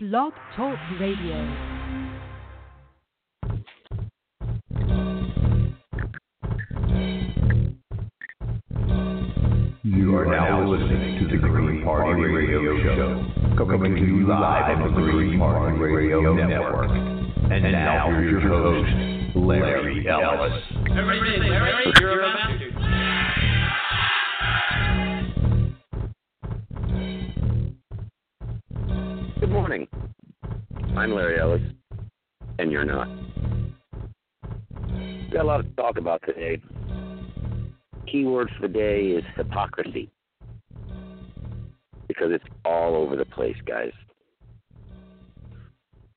Blog Talk Radio. You are now listening to the Green Party Radio Show, coming to you live on the Green Party Radio Network. And now here's your host, Larry Ellis. Everything, Larry, I'm Larry Ellis, and you're not. We've got a lot to talk about today. Keyword for the day is hypocrisy. Because it's all over the place, guys.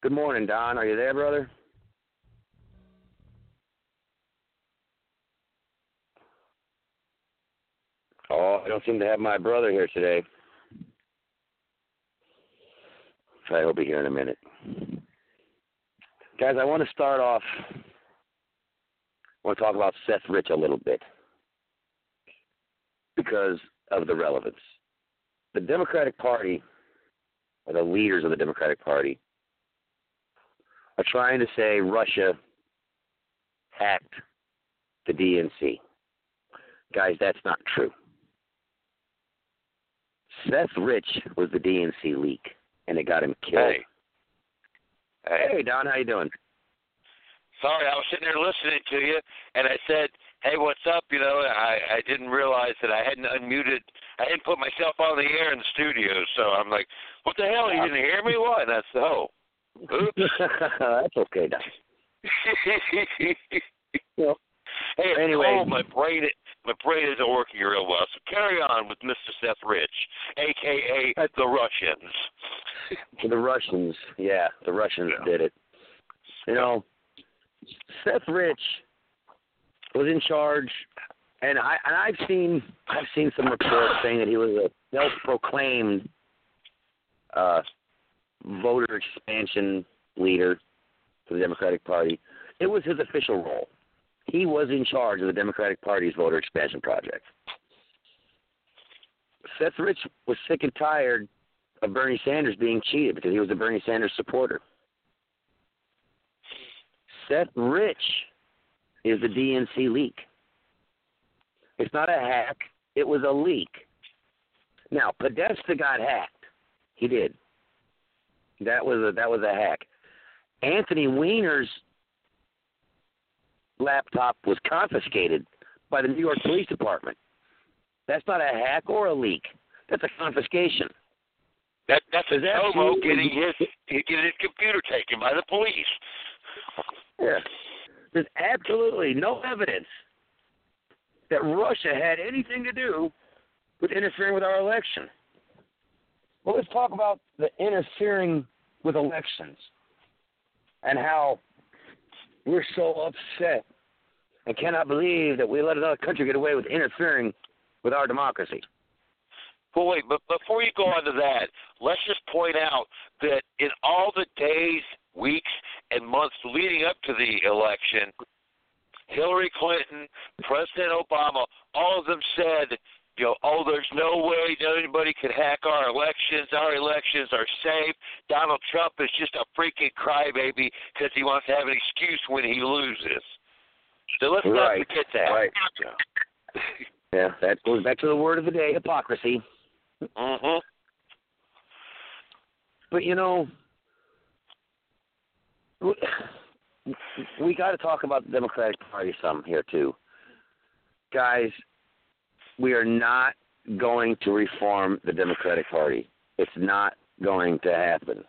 Good morning, Don. Are you there, brother? Oh, I don't seem to have my brother here today. I hope be here in a minute. Guys, I want to start off. I want to talk about Seth Rich a little bit because of the relevance. The Democratic Party, or the leaders of the Democratic Party, are trying to say Russia hacked the DNC. Guys, that's not true. Seth Rich was the DNC leak, and it got him killed. Hey. Hey, Don, how you doing? Sorry, I was sitting there listening to you, and I said, "Hey, what's up?" You know, I I didn't realize that I hadn't unmuted. I hadn't put myself on the air in the studio, so I'm like, "What the hell? You didn't hear me? What?" And I said, "Oh, oops." that's okay, Don. Well, hey, Anyway. oh, my brain, my brain isn't working real well. So carry on with Mr. Seth Rich, aka the Russians. the Russians, yeah, the Russians Yeah. did it. You know, Seth Rich was in charge, and I and I've seen I've seen some reports saying that he was a self-proclaimed uh, voter expansion leader for the Democratic Party. It was his official role. He was in charge of the Democratic Party's voter expansion project. Seth Rich was sick and tired of Bernie Sanders being cheated because he was a Bernie Sanders supporter. Seth Rich is the DNC leak. It's not a hack, it was a leak. Now, Podesta got hacked. He did. That was a that was a hack. Anthony Weiner's laptop was confiscated by the New York Police Department. That's not a hack or a leak. That's a confiscation. That that's a homo getting his getting his computer taken by the police. Yeah. There's absolutely no evidence that Russia had anything to do with interfering with our election. Well, let's talk about the interfering with elections and how we're so upset and cannot believe that we let another country get away with interfering with our democracy. Well, wait, but before you go on to that, let's just point out that in all the days, weeks, and months leading up to the election, Hillary Clinton, President Obama, all of them said, you know, oh, there's no way anybody could hack our elections. Our elections are safe. Donald Trump is just a freaking crybaby because he wants to have an excuse when he loses. So let's Right, not forget that. right. Yeah, that goes back to the word of the day, hypocrisy. Mm-hmm. But you know, we, we got to talk about the Democratic Party some here too, guys. We are not going to reform the Democratic Party. It's not going to happen.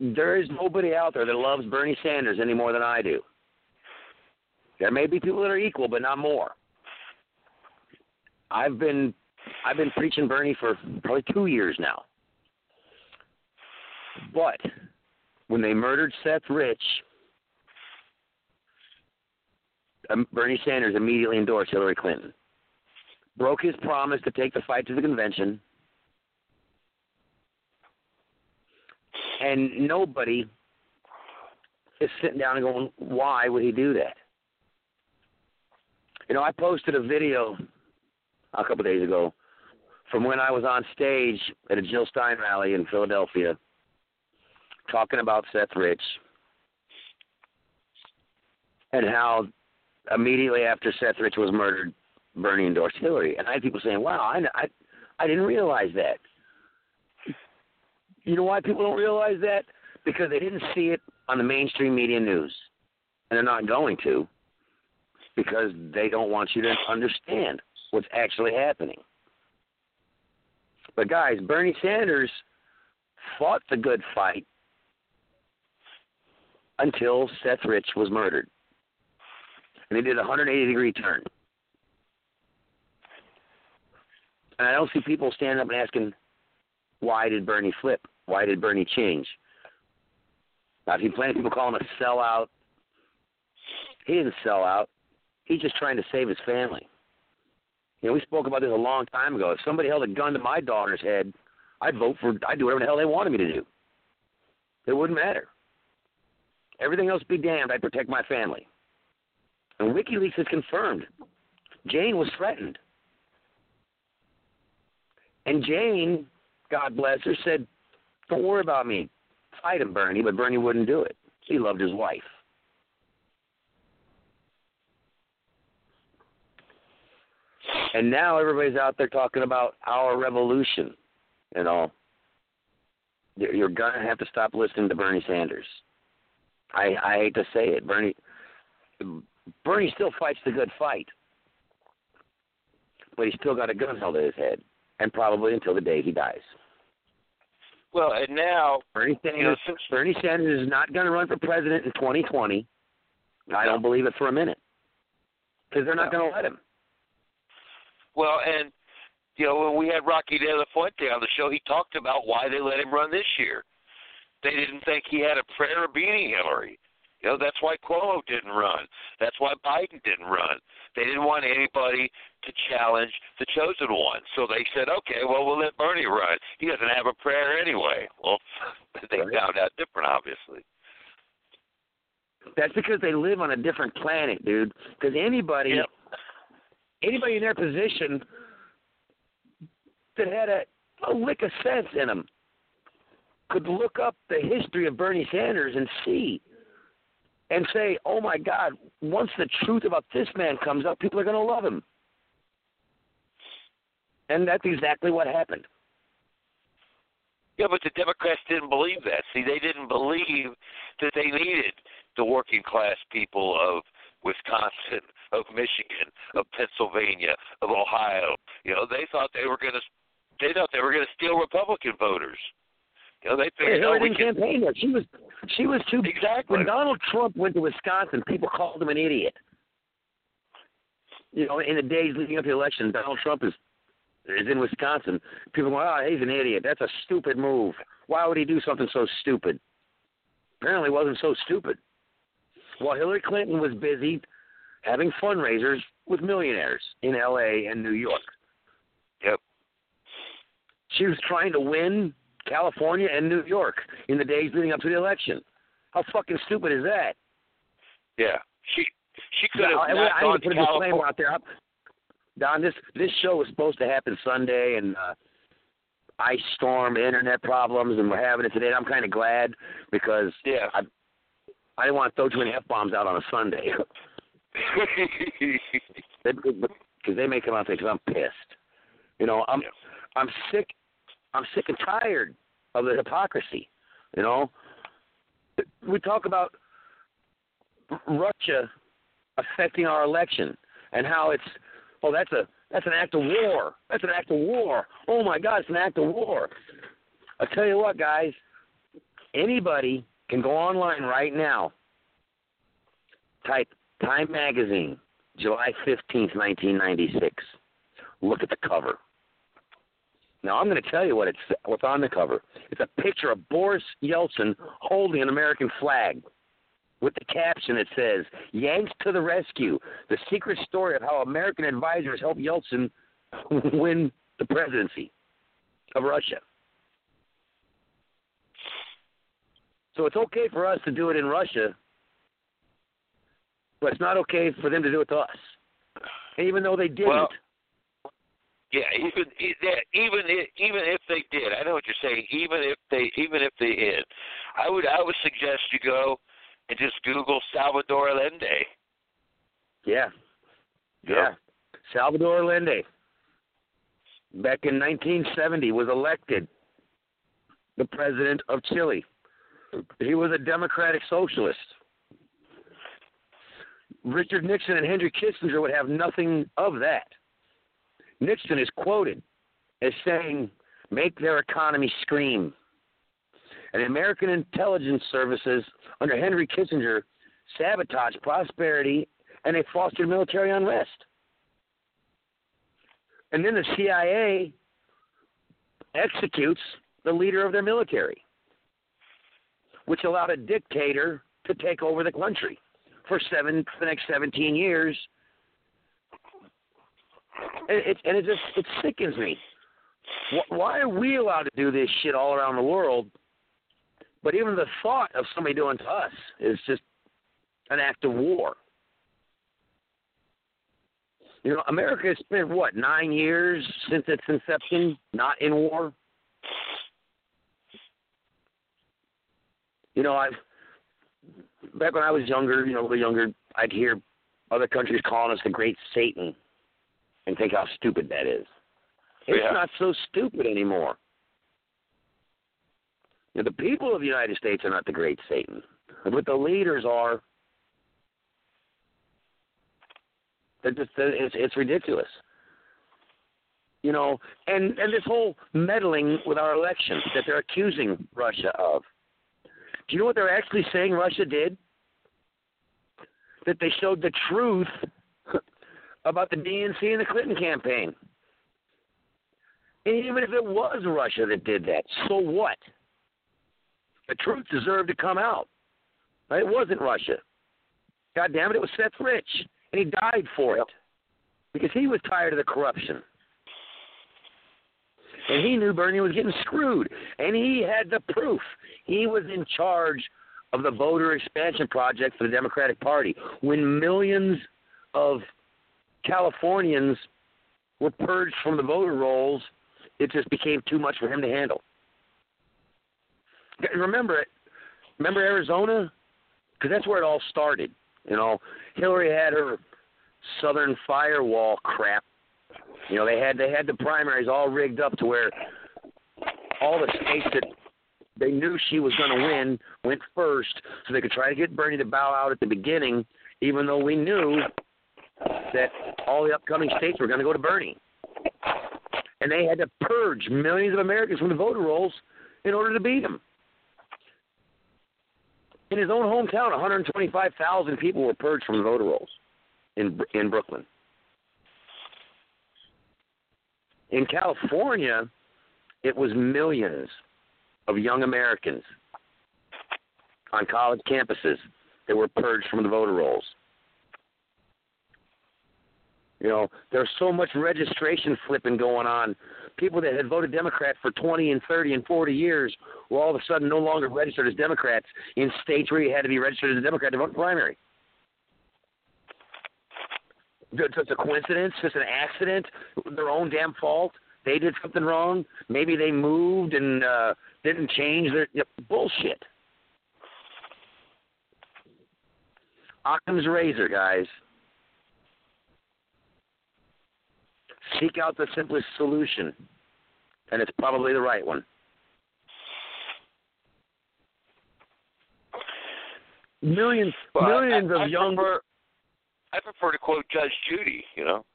There is nobody out there that loves Bernie Sanders any more than I do. There may be people that are equal, but not more. I've been I've been preaching Bernie for probably two years now. But when they murdered Seth Rich, um, Bernie Sanders immediately endorsed Hillary Clinton. Broke his promise to take the fight to the convention. And nobody is sitting down and going, why would he do that? You know, I posted a video a couple days ago from when I was on stage at a Jill Stein rally in Philadelphia talking about Seth Rich and how immediately after Seth Rich was murdered, Bernie endorsed Hillary. And I had people saying, wow, I, I, I didn't realize that. You know why people don't realize that? Because they didn't see it on the mainstream media news. And they're not going to because they don't want you to understand what's actually happening. But guys, Bernie Sanders fought the good fight until Seth Rich was murdered. And he did a 180 degree turn. And I don't see people standing up and asking, why did Bernie flip? Why did Bernie change? I've seen plenty of people call him a sellout. He didn't sell out. He's just trying to save his family. You know, we spoke about this a long time ago. If somebody held a gun to my daughter's head, I'd vote for. I'd do whatever the hell they wanted me to do. It wouldn't matter. Everything else be damned. I'd protect my family. And WikiLeaks has confirmed Jane was threatened. And Jane, God bless her, said, Don't worry about me. Fight him, Bernie, but Bernie wouldn't do it. He loved his wife. And now everybody's out there talking about our revolution. You know, you're going to have to stop listening to Bernie Sanders. I, I hate to say it, Bernie. Bernie still fights the good fight, but he's still got a gun held to his head, and probably until the day he dies. Well, and now Bernie you know, Sanders, since, Bernie Sanders is not going to run for president in 2020. I don't believe it for a minute, because they're not No. going to let him. Well, and you know, when we had Rocky De La Fuente on the show, he talked about why they let him run this year. They didn't think he had a prayer of beating Hillary. You know, that's why Cuomo didn't run. That's why Biden didn't run. They didn't want anybody to challenge the chosen one. So they said, okay, well, we'll let Bernie run. He doesn't have a prayer anyway. Well, they Right. found out different, obviously. That's because they live on a different planet, dude. Because anybody, Yep. Anybody in their position that had a, a lick of sense in them could look up the history of Bernie Sanders and see and say, "Oh my God! Once the truth about this man comes up, people are going to love him." And that's exactly what happened. Yeah, but the Democrats didn't believe that. See, they didn't believe that they needed the working class people of Wisconsin, of Michigan, of Pennsylvania, of Ohio. You know, they thought they were going to they thought they were going to steal Republican voters. You know, they figured, Hillary didn't campaign there. She was, she was too. exactly. When Donald Trump went to Wisconsin, people called him an idiot. You know, in the days leading up to the election, Donald Trump is is in Wisconsin. People go, "Oh, he's an idiot. That's a stupid move. Why would he do something so stupid?" Apparently, it wasn't so stupid. While Hillary Clinton was busy having fundraisers with millionaires in L.A. and New York. Yep. She was trying to win California and New York in the days leading up to the election. How fucking stupid is that? Yeah, she she could have I, not I gone need to to put a disclaimer out there. I'm- Don, this this show was supposed to happen Sunday, and uh, ice storm, internet problems, and we're having it today. And I'm kind of glad because Yeah. I I didn't want to throw too many f bombs out on a Sunday. because they may come out there because I'm pissed. You know, I'm Yeah. I'm sick. I'm sick and tired of the hypocrisy. You know, we talk about Russia affecting our election and how it's oh that's a that's an act of war. That's an act of war. Oh my God, it's an act of war. I tell you what, guys, anybody can go online right now. Type Time Magazine, July fifteenth, nineteen ninety six. Look at the cover. Now I'm going to tell you what it's what's on the cover. It's a picture of Boris Yeltsin holding an American flag with the caption that says "Yanks to the rescue: The secret story of how American advisors helped Yeltsin win the presidency of Russia." So it's okay for us to do it in Russia, but it's not okay for them to do it to us. Even though they didn't. Well, Yeah, even even i- even if they did, I know what you're saying. Even if they even if they did, I would I would suggest you go and just Google Salvador Allende. Yeah. Yeah. Salvador Allende, back in 1970, was elected the president of Chile. He was a democratic socialist. Richard Nixon and Henry Kissinger would have nothing of that. Nixon is quoted as saying, make their economy scream. And American intelligence services under Henry Kissinger sabotaged prosperity and they fostered military unrest. And then the CIA executes the leader of their military, which allowed a dictator to take over the country for seven for the next 17 years. And it, and it just it sickens me. Why are we allowed to do this shit all around the world? But even the thought of somebody doing to us is just an act of war. You know, America has spent what nine years since its inception not in war. You know, I've back when I was younger, you know, a little younger, I'd hear other countries calling us the Great Satan, and think how stupid that is. It's Yeah. not so stupid anymore. You know, the people of the United States are not the Great Satan, but the leaders are. They're just, it's, it's ridiculous. You know, and and this whole meddling with our elections that they're accusing Russia of. Do you know what they're actually saying Russia did? That they showed the truth about the DNC and the Clinton campaign. And even if it was Russia that did that, so what? The truth deserved to come out. It wasn't Russia. God damn it, it was Seth Rich. And he died for it. Because he was tired of the corruption. And he knew Bernie was getting screwed. And he had the proof. He was in charge of the voter expansion project for the Democratic Party when millions of Californians were purged from the voter rolls. It just became too much for him to handle. Remember it. Remember Arizona? Because that's where it all started. You know, Hillary had her Southern firewall crap. You know, they had they had the primaries all rigged up to where all the states that they knew she was going to win went first, so they could try to get Bernie to bow out at the beginning, even though we knew that all the upcoming states were going to go to Bernie. And they had to purge millions of Americans from the voter rolls in order to beat him. In his own hometown, 125,000 people were purged from the voter rolls in in Brooklyn. In California, it was millions of young Americans on college campuses that were purged from the voter rolls. You know, there's so much registration flipping going on. People that had voted Democrat for 20 and 30 and 40 years were all of a sudden no longer registered as Democrats in states where you had to be registered as a Democrat to vote primary. It's just a coincidence, just an accident, their own damn fault. They did something wrong. Maybe they moved and uh, didn't change their you know, bullshit. Occam's razor, guys. Seek out the simplest solution, and it's probably the right one. Millions, But millions I, I of young. Prefer, I prefer to quote Judge Judy. You know.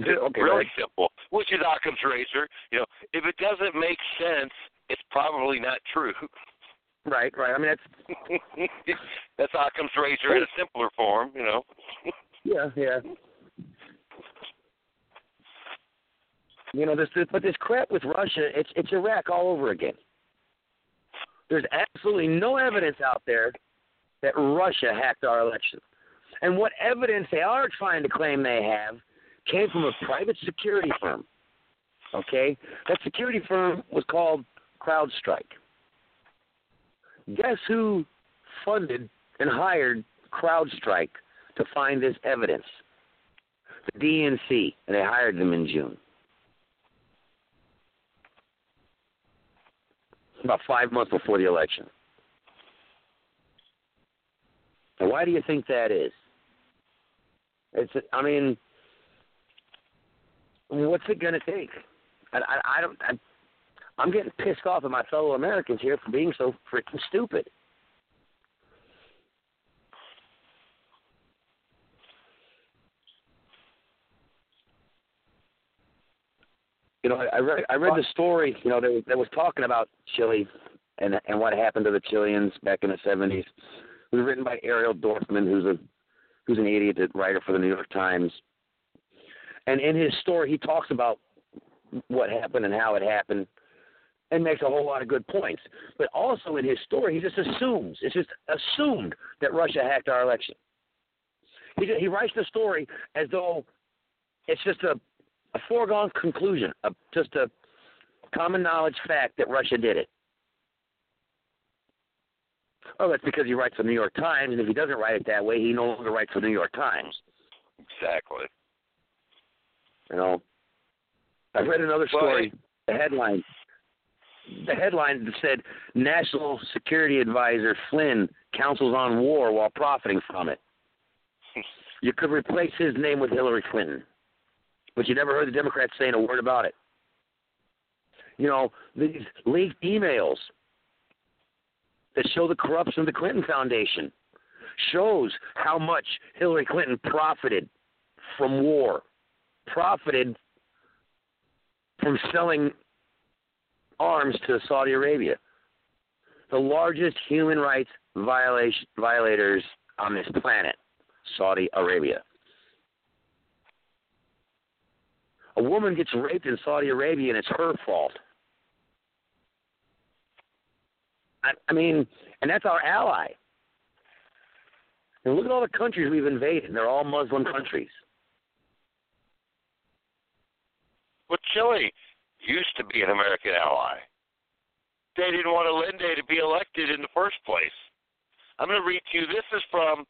Okay, really ahead. simple, which is Occam's razor. You know, if it doesn't make sense, it's probably not true. Right, right. I mean, that's That's Occam's razor in a simpler form. You know. Yeah, yeah. You know, this, this but this crap with Russia, it's it's Iraq all over again. There's absolutely no evidence out there that Russia hacked our election and what evidence they are trying to claim they have came from a private security firm. Okay? That security firm was called CrowdStrike. Guess who funded and hired CrowdStrike to find this evidence? The DNC, and they hired them in June. About five months before the election. Now, why do you think that is? It's, I mean, what's it going to take? I, I, I don't. I, I'm getting pissed off at my fellow Americans here for being so freaking stupid. You know, I, I read I read the story. You know, that, that was talking about Chile and and what happened to the Chileans back in the '70s. It was written by Ariel Dorfman, who's a who's an idiot writer for the New York Times. And in his story, he talks about what happened and how it happened, and makes a whole lot of good points. But also in his story, he just assumes it's just assumed that Russia hacked our election. He he writes the story as though it's just a a foregone conclusion, a, just a common knowledge fact that Russia did it. Oh, that's because he writes for the New York Times, and if he doesn't write it that way, he no longer writes for the New York Times. Exactly. You know, I read another story. The headline, the headline said National Security Advisor Flynn counsels on war while profiting from it. You could replace his name with Hillary Clinton but you never heard the Democrats saying a word about it. You know, these leaked emails that show the corruption of the Clinton Foundation shows how much Hillary Clinton profited from war, profited from selling arms to Saudi Arabia, the largest human rights violation, violators on this planet, Saudi Arabia. A woman gets raped in Saudi Arabia and it's her fault. I, I mean, and that's our ally. And look at all the countries we've invaded. They're all Muslim countries. Well, Chile used to be an American ally. They didn't want Allende to be elected in the first place. I'm going to read to you. This is from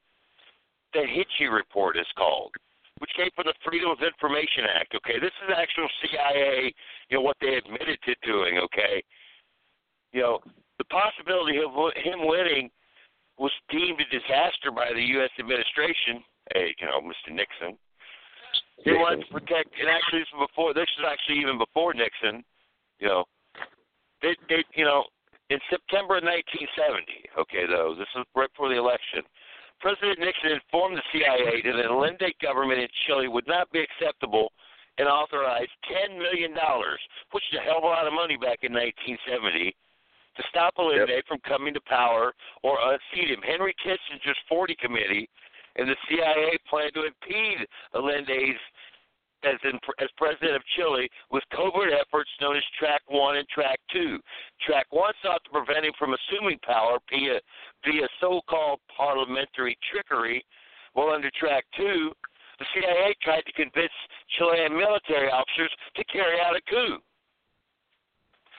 the Hinchey Report, it's called which came from the Freedom of Information Act. Okay, this is actual CIA. You know what they admitted to doing. Okay, you know the possibility of him winning was deemed a disaster by the U.S. administration. Hey, you know, Mr. Nixon. They wanted to protect, and actually, this was before. This is actually even before Nixon. You know, they, they, you know, in September of 1970. Okay, though this is right before the election President Nixon informed the CIA that an Allende government in Chile would not be acceptable and authorized $10 million, which is a hell of a lot of money back in 1970, to stop Allende yep. from coming to power or unseat him. Henry Kissinger's 40 Committee and the CIA planned to impede Allende's as in, as president of Chile with covert efforts known as Track One and Track Two. Track One sought to prevent him from assuming power via via so-called parliamentary trickery, while under Track Two, the CIA tried to convince Chilean military officers to carry out a coup.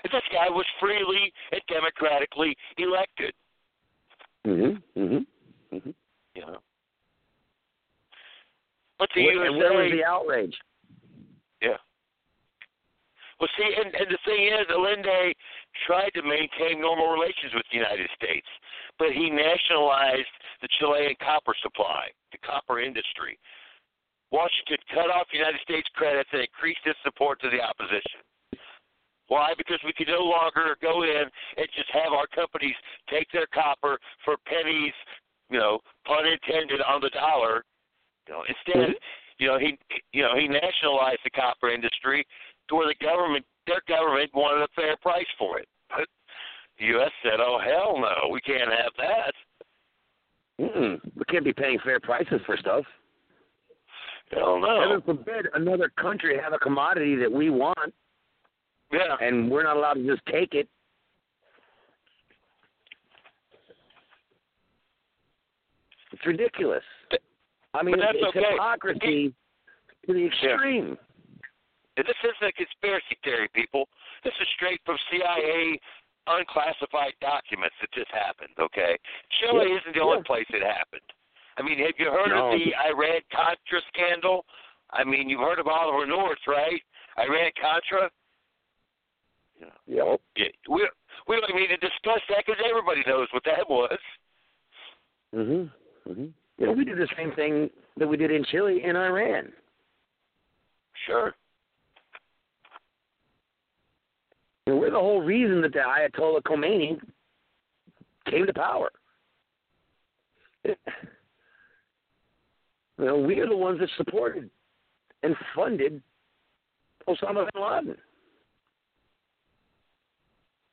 This guy was freely and democratically elected. Mhm. Mhm. Mhm. You know. But the where, USA, where was the outrage? Yeah. Well, see, and, and the thing is, Allende tried to maintain normal relations with the United States, but he nationalized the Chilean copper supply, the copper industry. Washington cut off United States credits and increased its support to the opposition. Why? Because we can no longer go in and just have our companies take their copper for pennies, you know, pun intended, on the dollar. You know, instead, mm-hmm you know, he you know he nationalized the copper industry to where the government their government wanted a fair price for it. But the U.S. said, "Oh hell no, we can't have that." Mm-mm. We can't be paying fair prices for stuff. Hell no. Heaven forbid another country have a commodity that we want. Yeah. And we're not allowed to just take it. It's ridiculous. I mean, it's okay. hypocrisy to the extreme. Yeah. This isn't a conspiracy theory, people. This is straight from CIA unclassified documents that this happened, okay? Chile yeah. isn't the only yeah. place it happened. I mean, have you heard no. of the Iran Contra scandal? I mean, you've heard of Oliver North, right? Iran Contra? Yep. Yeah, we we don't even need to discuss that because everybody knows what that was. Mhm. Mhm. You know, we did the same thing that we did in Chile and Iran. Sure. You know, we're the whole reason that the Ayatollah Khomeini came to power. You know, we are the ones that supported and funded Osama bin Laden.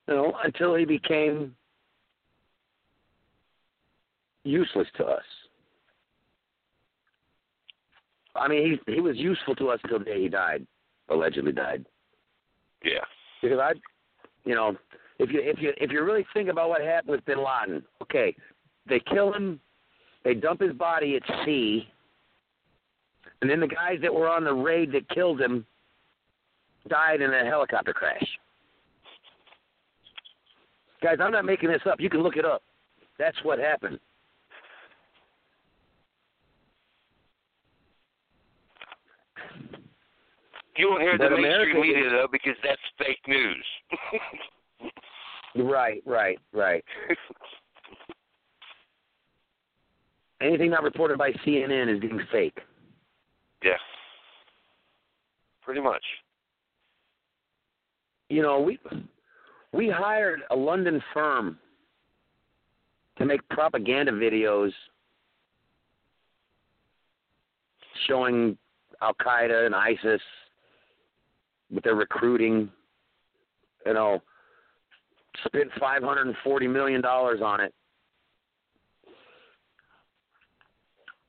You know, until he became useless to us. I mean, he he was useful to us until the day he died, allegedly died. Yeah. Because I, you know, if you if you if you really think about what happened with Bin Laden, okay, they kill him, they dump his body at sea, and then the guys that were on the raid that killed him died in a helicopter crash. Guys, I'm not making this up. You can look it up. That's what happened. You won't hear But the America mainstream media is- though because that's fake news. Right, right, right. Anything not reported by CNN is deemed fake. yeah. Pretty much. You know, we we hired a London firm to make propaganda videos showing Al Qaeda and ISIS with their recruiting. You know, spent five hundred and forty million dollars on it.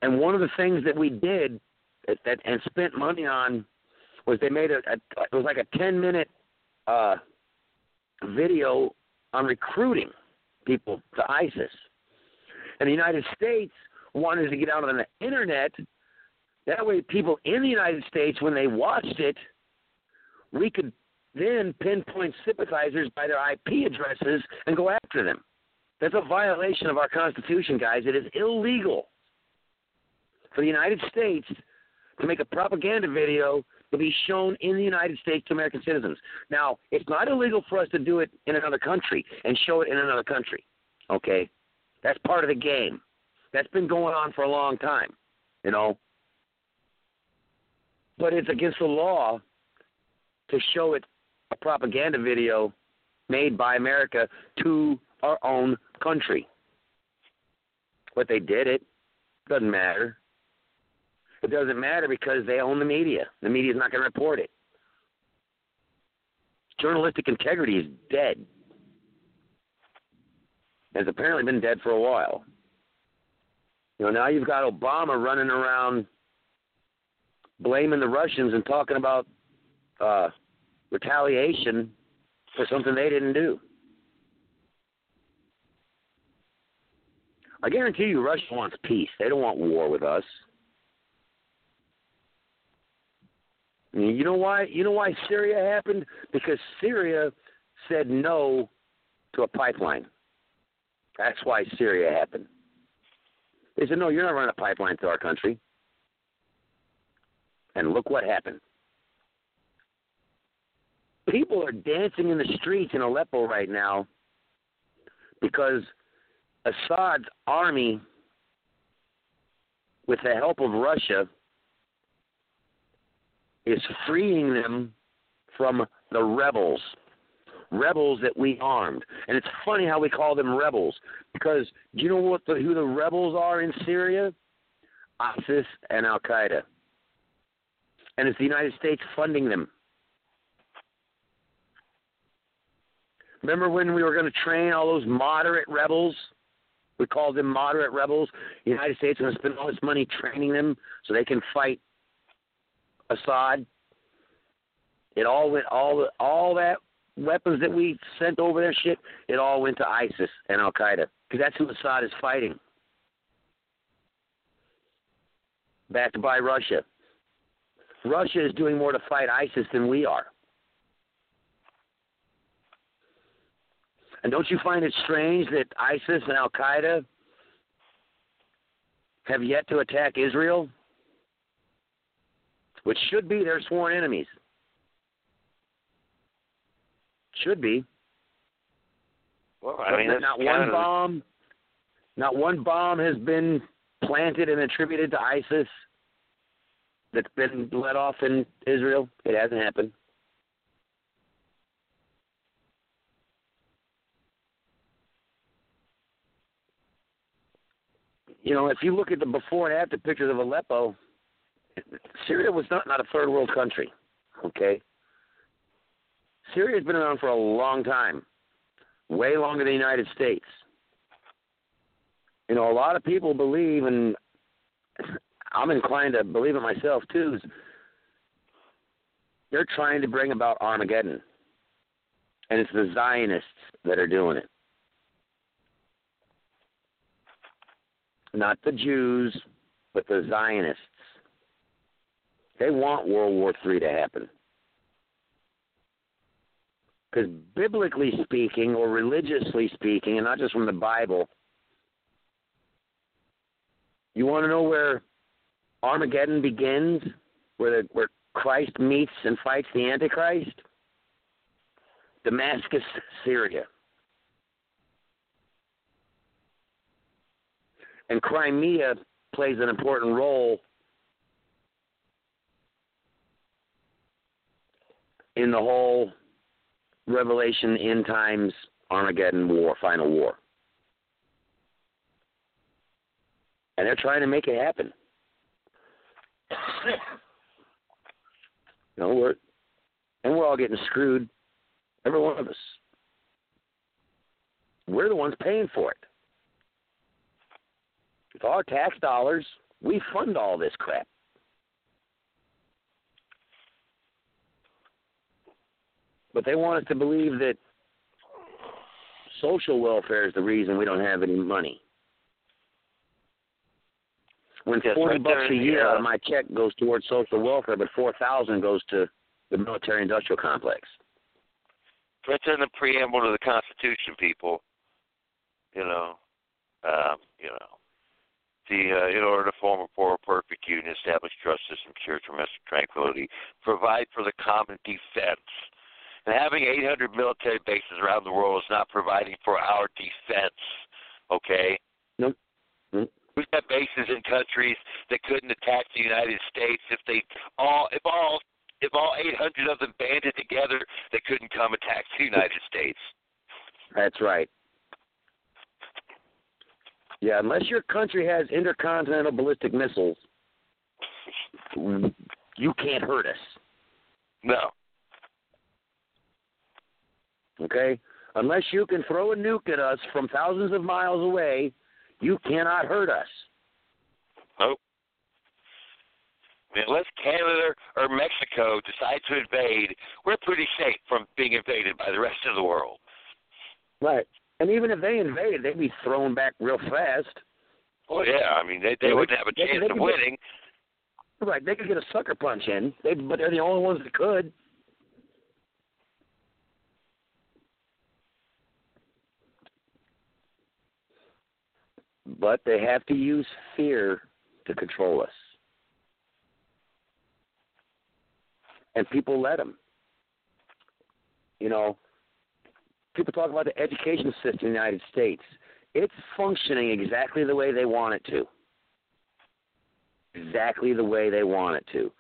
And one of the things that we did that, that and spent money on was they made a, a it was like a ten minute uh, video on recruiting people to ISIS. And the United States wanted to get out on the internet. That way, people in the United States, when they watched it, we could then pinpoint sympathizers by their IP addresses and go after them. That's a violation of our Constitution, guys. It is illegal for the United States to make a propaganda video to be shown in the United States to American citizens. Now, it's not illegal for us to do it in another country and show it in another country. Okay? That's part of the game. That's been going on for a long time, you know. But it's against the law to show it a propaganda video made by America to our own country. But they did it. Doesn't matter. It doesn't matter because they own the media. The media is not going to report it. Journalistic integrity is dead. Has apparently been dead for a while. You know, now you've got Obama running around blaming the Russians and talking about uh, retaliation for something they didn't do. I guarantee you, Russia wants peace. They don't want war with us. I mean, you know why? You know why Syria happened? Because Syria said no to a pipeline. That's why Syria happened. They said, "No, you're not running a pipeline through our country." And look what happened. People are dancing in the streets in Aleppo right now because Assad's army, with the help of Russia, is freeing them from the rebels. Rebels that we armed. And it's funny how we call them rebels because do you know what the, who the rebels are in Syria? ISIS and Al Qaeda. And it's the United States funding them. Remember when we were going to train all those moderate rebels? We called them moderate rebels. The United States is going to spend all this money training them so they can fight Assad. It all went all all that weapons that we sent over their shit. It all went to ISIS and Al Qaeda because that's who Assad is fighting. Backed by Russia. Russia is doing more to fight ISIS than we are. And don't you find it strange that ISIS and Al Qaeda have yet to attack Israel? Which should be their sworn enemies. Should be. Well, I mean, not one of, bomb, not one bomb has been planted and attributed to ISIS that's been let off in Israel. It hasn't happened. You know, if you look at the before and after pictures of Aleppo, Syria was not, not a third world country. Okay? Syria's been around for a long time, way longer than the United States. You know, a lot of people believe, and I'm inclined to believe it myself too, is they're trying to bring about Armageddon. And it's the Zionists that are doing it. Not the Jews, but the Zionists. They want World War III to happen. Because biblically speaking, or religiously speaking, and not just from the Bible, you want to know where Armageddon begins, where the, where Christ meets and fights the Antichrist? Damascus, Syria. And Crimea plays an important role in the whole Revelation, end times, Armageddon war, final war. And they're trying to make it happen. know, we're and we're all getting screwed, every one of us. We're the ones paying for it. With our tax dollars, we fund all this crap. But they want us to believe that social welfare is the reason we don't have any money. When Yes, forty right bucks a year out uh, of my check goes towards social welfare, but four thousand goes to the military industrial complex. It's in the preamble to the Constitution, people. You know, um, you know, the uh, in order to form a poor, perfect union, establish justice and secure domestic tranquility, provide for the common defense. And having 800 military bases around the world is not providing for our defense. Okay. Nope. Nope. We've got bases in countries that couldn't attack the United States if they all if all if all 800 of them banded together, they couldn't come attack the United States. That's right. Yeah, unless your country has intercontinental ballistic missiles, you can't hurt us. No. Okay? Unless you can throw a nuke at us from thousands of miles away, you cannot hurt us. Nope. Unless Canada or Mexico decide to invade, we're pretty safe from being invaded by the rest of the world. Right. And even if they invaded, they'd be thrown back real fast. Well, yeah, I mean, they they Yeah, wouldn't have a chance they of could get- winning. Right. They could get a sucker punch in, they, but they're the only ones that could. But they have to use fear to control us. And people let them. You know, people talk about the education system in the United States. It's functioning exactly the way they want it to. Exactly the way they want it to.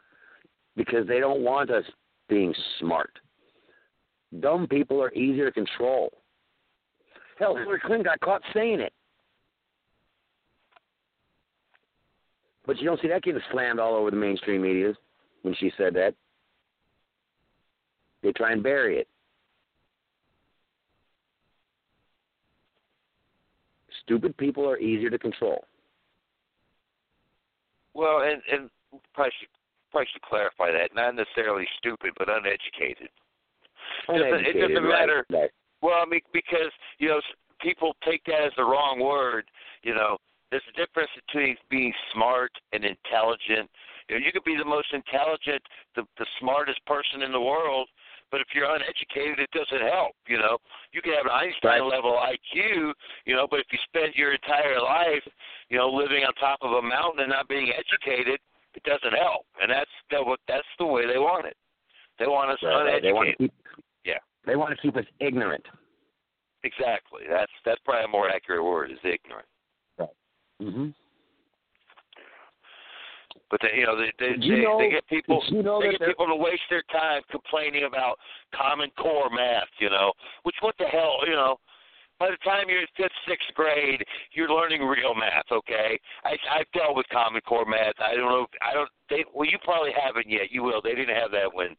Because they don't want us being smart. Dumb people are easier to control. Hell, Hillary Clinton got caught saying it. But you don't see that getting slammed all over the mainstream media when she said that. They try and bury it. Stupid people are easier to control. Well, and and probably should probably should clarify that. Not necessarily stupid, but uneducated. doesn't- it Uneducated, doesn't right, matter. right. Well, I mean, because you know people take that as the wrong word. You know, there's a difference between being smart and intelligent. You know, you could be the most intelligent, the the smartest person in the world, but if you're uneducated, it doesn't help. You know, you can have an Einstein Right. level IQ, you know, but if you spend your entire life, you know, living on top of a mountain and not being educated, it doesn't help. And that's that what that's the way they want it. They want us Right, right. uneducated. They want to keep. Yeah. They want to keep us ignorant. Exactly. That's that's probably a more accurate word is ignorant. Mm-hmm. But they, you know, they they you they, know- they get people you know they get people to waste their time complaining about Common Core math. You know, which what the hell, you know. By the time you're in fifth, sixth grade, you're learning real math. Okay, I I've dealt with Common Core math. I don't know. If, I don't. They well, you probably haven't yet. You will. They didn't have that when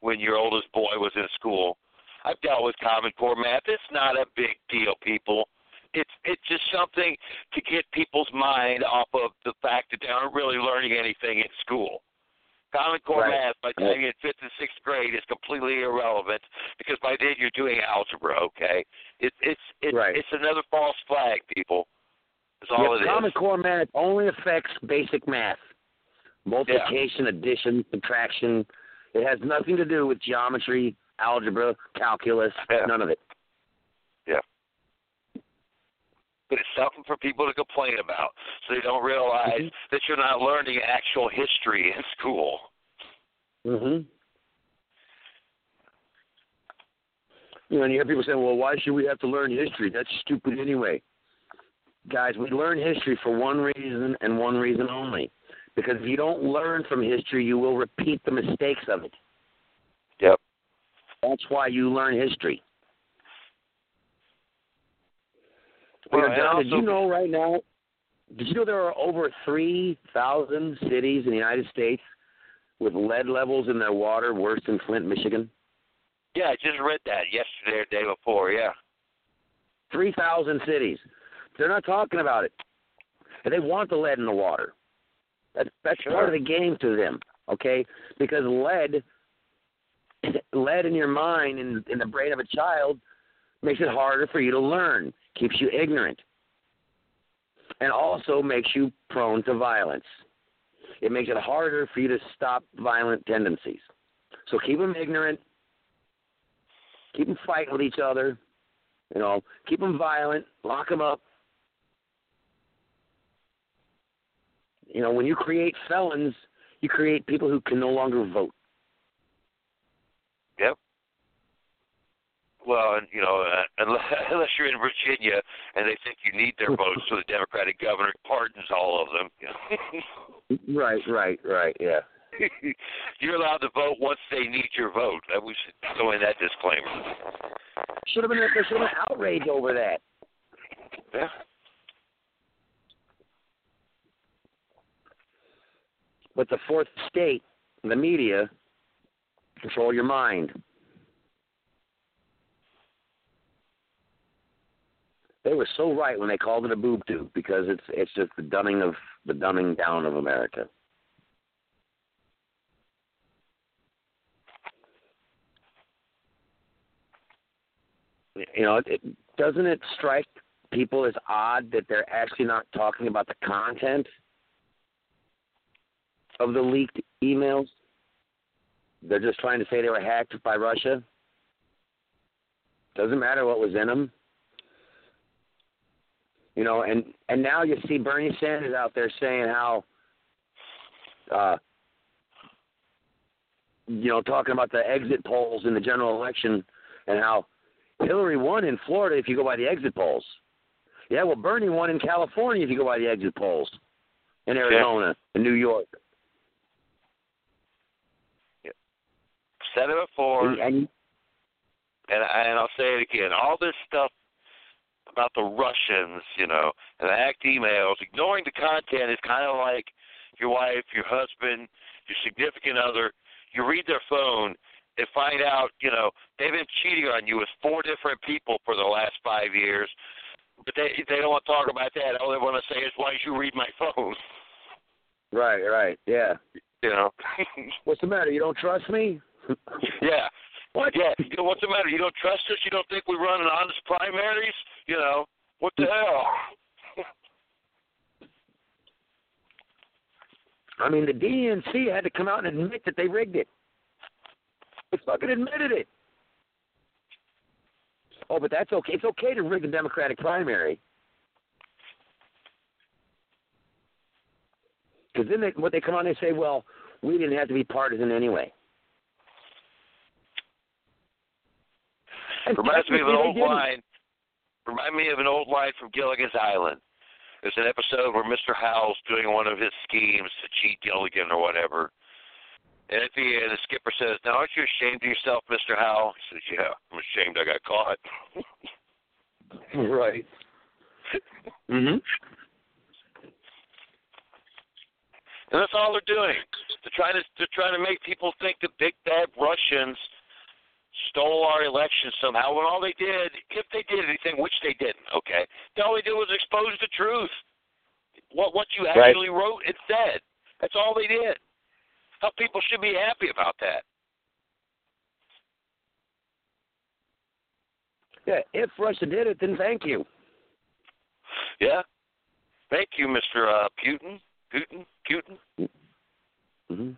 when your oldest boy was in school. I've dealt with Common Core math. It's not a big deal, people. It's it's just something to get people's mind off of the fact that they aren't really learning anything in school. Common Core Right. math by you're in fifth and sixth grade is completely irrelevant because by then you're doing algebra. Okay, it's it's it's Right. it's another false flag, people. That's all Yep, it is. Common Core math only affects basic math. Multiplication, addition, subtraction. It has nothing to do with geometry, algebra, calculus, Yeah. none of it. But it's something for people to complain about, so they don't realize Mhm. that you're not learning actual history in school. Mm-hmm. You know, and you hear people saying, well, why should we have to learn history? That's stupid anyway. Guys, we learn history for one reason and one reason only. Because if you don't learn from history, you will repeat the mistakes of it. Yep. That's why you learn history. Well, and John, did you know right now? Did you know there are over three thousand cities in the United States with lead levels in their water worse than Flint, Michigan? Yeah, I just read that yesterday or the day before. Yeah. Three thousand cities. They're not talking about it, and they want the lead in the water. That's that's Sure. part of the game to them, okay? Because lead, lead in your mind and in the brain of a child makes it harder for you to learn, keeps you ignorant, and also makes you prone to violence. It makes it harder for you to stop violent tendencies. So keep them ignorant, keep them fighting with each other, you know, keep them violent, lock them up. You know, when you create felons, you create people who can no longer vote. Yep. Well, and you know, uh, unless, unless you're in Virginia and they think you need their votes, so the Democratic governor pardons all of them. Right, right, right, yeah. you're allowed to vote once they need your vote. We should throw in that disclaimer. Should have been there should have been outrage over that. Yeah. But the fourth state, the media, control your mind. So right when they called it a boob tube because it's it's just the dumbing of the dumbing down of America. You know, it, doesn't it strike people as odd that they're actually not talking about the content of the leaked emails? They're just trying to say they were hacked by Russia. Doesn't matter what was in them. You know, and and now you see Bernie Sanders out there saying how, uh, you know, talking about the exit polls in the general election and how Hillary won in Florida if you go by the exit polls. Yeah, well, Bernie won in California if you go by the exit polls, in Arizona, in New York, Said it before, and, and and and I'll say it again. All this stuff about the Russians, you know, and the hacked emails, ignoring the content is kind of like your wife, your husband, your significant other. You read their phone and find out, you know, they've been cheating on you with four different people for the last five years, but they they don't want to talk about that. All they want to say is, "Why did you read my phone?" right, right, yeah. You know. What's the matter? You don't trust me? yeah. What? Yeah, you know, what's the matter? You don't trust us? You don't think we run an honest primaries? You know, what the hell? I mean, the DNC had to come out and admit that they rigged it. They fucking admitted it. Oh, but that's okay. It's okay to rig the Democratic primary. Because then they, what they come on and say, well, we didn't have to be partisan anyway. Reminds me of an old line. Remind me of an old line from Gilligan's Island. There's an episode where Mr. Howell's doing one of his schemes to cheat Gilligan or whatever. And at the end, the skipper says, "Now, aren't you ashamed of yourself, Mr. Howell?" He says, "Yeah, I'm ashamed I got caught." Right. Mhm. And that's all they're doing. They're trying to they're trying to make people think the big bad Russians stole our election somehow when all they did, if they did anything, which they didn't, okay, they all they did was expose the truth. What what you Right. actually wrote and said. That's all they did. How people should be happy about that. Yeah, if Russia did it, then thank you. Yeah. Thank you, Mr. Uh, Putin. Putin. Putin. hmm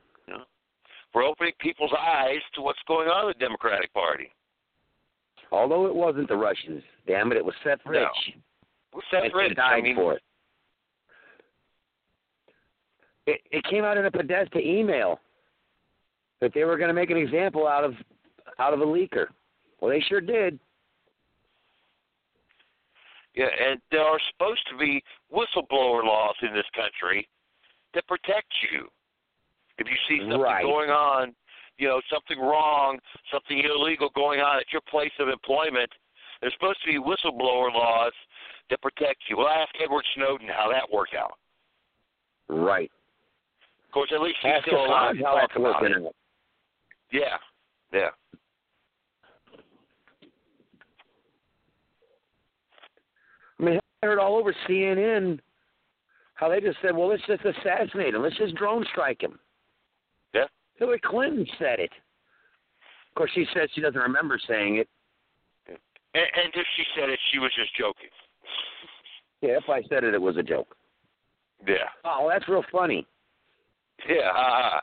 For opening people's eyes to what's going on in the Democratic Party. Although it wasn't the Russians, damn it, it was Seth No. Rich. What's that and Rich? died I mean, for it. it. It came out in a Podesta email that they were going to make an example out of out of a leaker. Well, they sure did. Yeah, and there are supposed to be whistleblower laws in this country that protect you. If you see something Right. going on, you know, something wrong, something illegal going on at your place of employment, there's supposed to be whistleblower laws that protect you. Well, ask Edward Snowden how that worked out. Right. Of course, at least he's Ask still alive to how talk about working it. Yeah, yeah. I mean, I heard all over CNN how they just said, "Well, let's just assassinate him. Let's just drone strike him." Hillary Clinton said it. Of course, she said she doesn't remember saying it. And, and if she said it, she was just joking. Yeah, if I said it, it was a joke. Yeah. Oh, that's real funny. Yeah.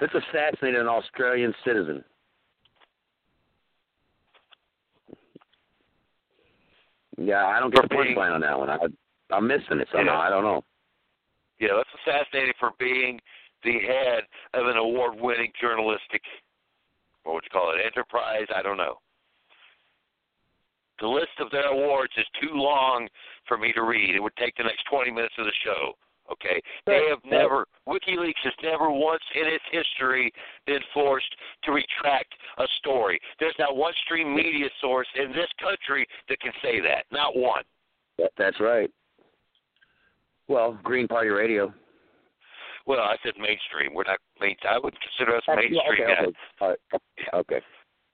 Let's assassinate an Australian citizen. Yeah, I don't get the punchline on that one. I, I'm missing it somehow. Yeah. I don't know. Yeah, let's assassinate for being the head of an award-winning journalistic, what would you call it, enterprise? I don't know. The list of their awards is too long for me to read. It would take the next 20 minutes of the show. Okay, they have never. WikiLeaks has never once in its history been forced to retract a story. There's not one stream media source in this country that can say that. Not one. That's right. Well, Green Party Radio. Well, I said mainstream. We're not main. I would consider us mainstream. okay, okay. All right. Okay.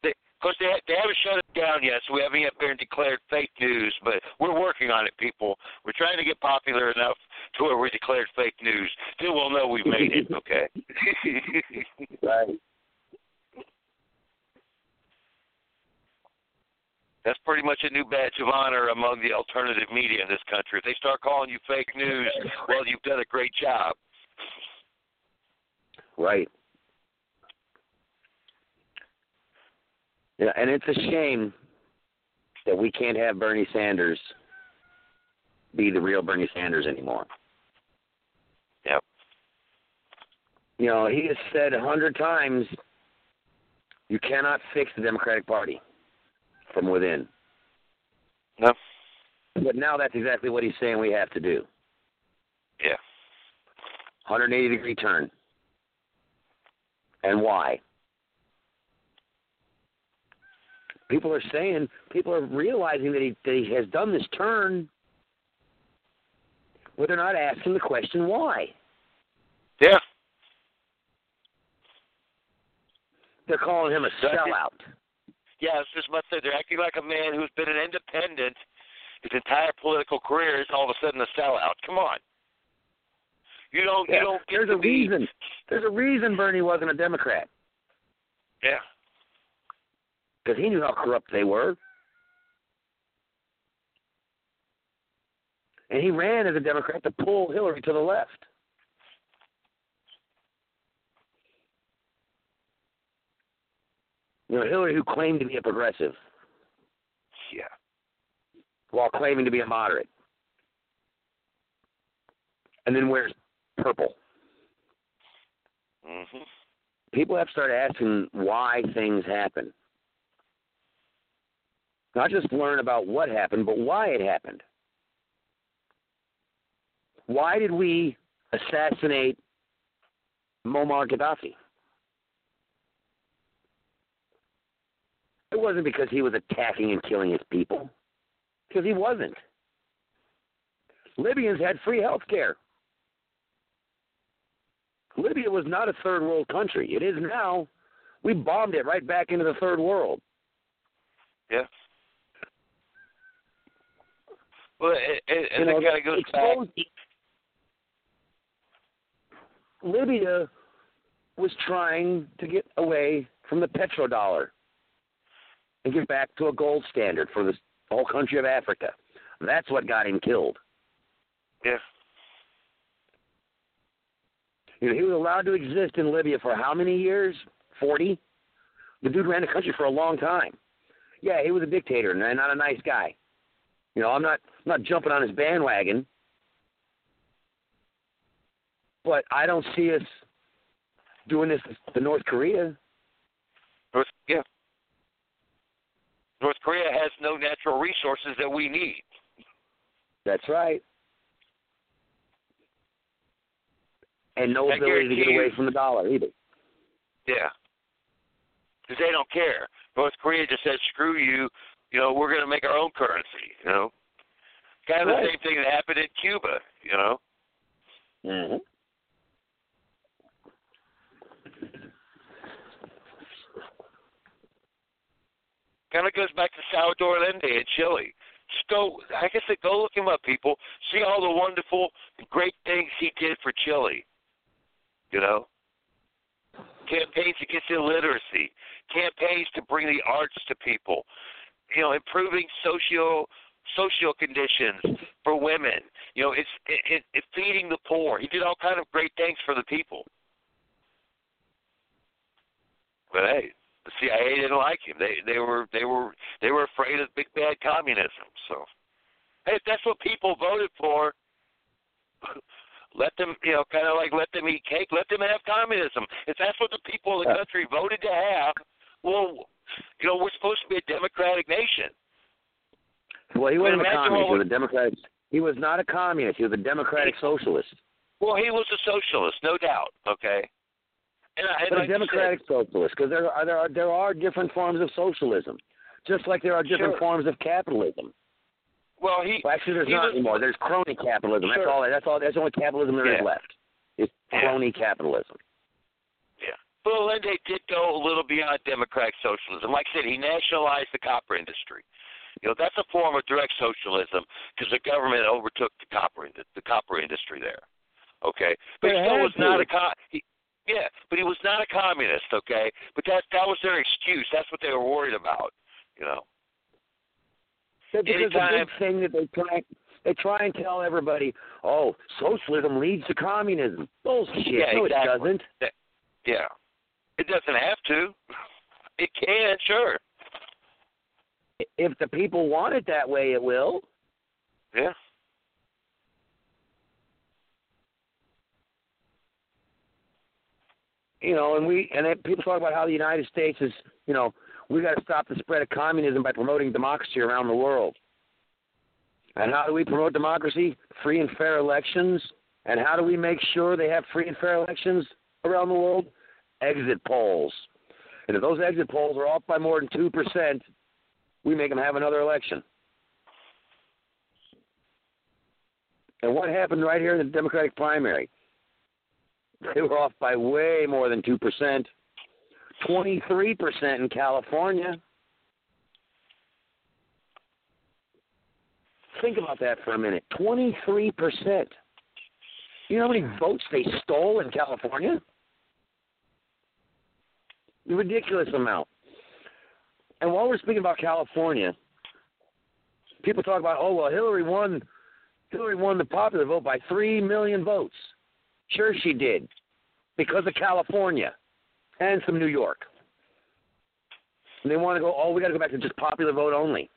Because they, they haven't shut it down yet, so we haven't yet been declared fake news. But we're working on it, people. We're trying to get popular enough to where we're declared fake news. Then we'll know we've made it. Okay. Right. That's pretty much a new badge of honor among the alternative media in this country. If they start calling you fake news, well, you've done a great job. Right. Yeah, and it's a shame that we can't have Bernie Sanders be the real Bernie Sanders anymore. Yep. You know, he has said a hundred times you cannot fix the Democratic Party from within. No. But now that's exactly what he's saying we have to do. Yeah. 180 degree turn. And why? People are saying, people are realizing that he, that he has done this turn, but they're not asking the question why. Yeah. They're calling him a sellout. Yeah, I was just say they're acting like a man who's been an independent his entire political career is all of a sudden a sellout. Come on. You don't you don't get There's a be reason. There's a reason Bernie wasn't a Democrat Yeah. because he knew how corrupt they were, and he ran as a Democrat to pull Hillary to the left. You know, Hillary, who claimed to be a progressive Yeah. while claiming to be a moderate, and then wears purple. Mhm. people have to start asking why things happen. Not just learn about what happened, but why it happened. Why did we assassinate Muammar Gaddafi? Wasn't because he was attacking and killing his people, because he wasn't. Libyans had free health care. Libya was not a third world country. It is now. We bombed it right back into the third world. Yeah. Well, it, it, You and know, it kind of goes back. Libya was trying to get away from the petrodollar and get back to a gold standard for this whole country of Africa. That's what got him killed. Yeah. You know, he was allowed to exist in Libya for how many years? Forty. The dude ran the country for a long time. Yeah, he was a dictator and not a nice guy. You know, I'm not I'm not jumping on his bandwagon, but I don't see us doing this to North Korea. Yeah. North Korea has no natural resources that we need. That's right. And no I ability to get away you- from the dollar either. Yeah. Because they don't care. North Korea just says, screw you. You know, we're going to make our own currency. You know, kind of Right. the same thing that happened in Cuba. You know. Mm-hmm. Kind of goes back to Salvador Allende in Chile. Just go, like I said, go look him up, people. See all the wonderful, great things he did for Chile. You know, campaigns against illiteracy, campaigns to bring the arts to people. You know, improving socio social conditions for women. You know, it's it, it, it feeding the poor. He did all kind of great things for the people. But hey, the CIA didn't like him. They they were they were they were afraid of big bad communism. So, hey, if that's what people voted for, let them you know kind of like let them eat cake. Let them have communism. If that's what the people of the country voted to have, well, you know we're supposed to be a democratic nation. Well, he wasn't a communist. He was a democratic. He was not a communist. He was a democratic socialist. Well, he was a socialist, no doubt. Okay. And, I, and But like a democratic socialist, because there are there are there are different forms of socialism, just like there are different Sure. forms of capitalism. well, he Well, actually, there's he not was- anymore. There's crony capitalism. That's all. That's all. That's the only capitalism there is Yeah. left. It's Yeah. crony capitalism. Yeah. But Allende did go a little beyond democratic socialism. Like I said, he nationalized the copper industry. You know, that's a form of direct socialism because the government overtook the copper ind- the copper industry there. Okay, but They he still was not a co- he, yeah, but he was not a communist. Okay, but that that was their excuse. That's what they were worried about. You know. So because the Anytime- big thing that they try they try and tell everybody, oh, socialism leads to communism. Bullshit. Yeah, no, exactly. it doesn't. Yeah. It doesn't have to. It can, sure. If the people want it that way, it will. Yeah. You know, and we and people talk about how the United States is, you know, we got to stop the spread of communism by promoting democracy around the world. And how do we promote democracy? Free and fair elections. And how do we make sure they have free and fair elections around the world? Exit polls. And if those exit polls are off by more than 2%, we make them have another election. And what happened right here in the Democratic primary? They were off by way more than 2%. 23% in California. Think about that for a minute. 23%. You know how many votes they stole in California? A ridiculous amount. And while we're speaking about California, people talk about, oh well, Hillary won. Hillary won the popular vote by three million votes. Sure, she did, because of California and some New York. And they want to go, oh, we got to go back to just popular vote only.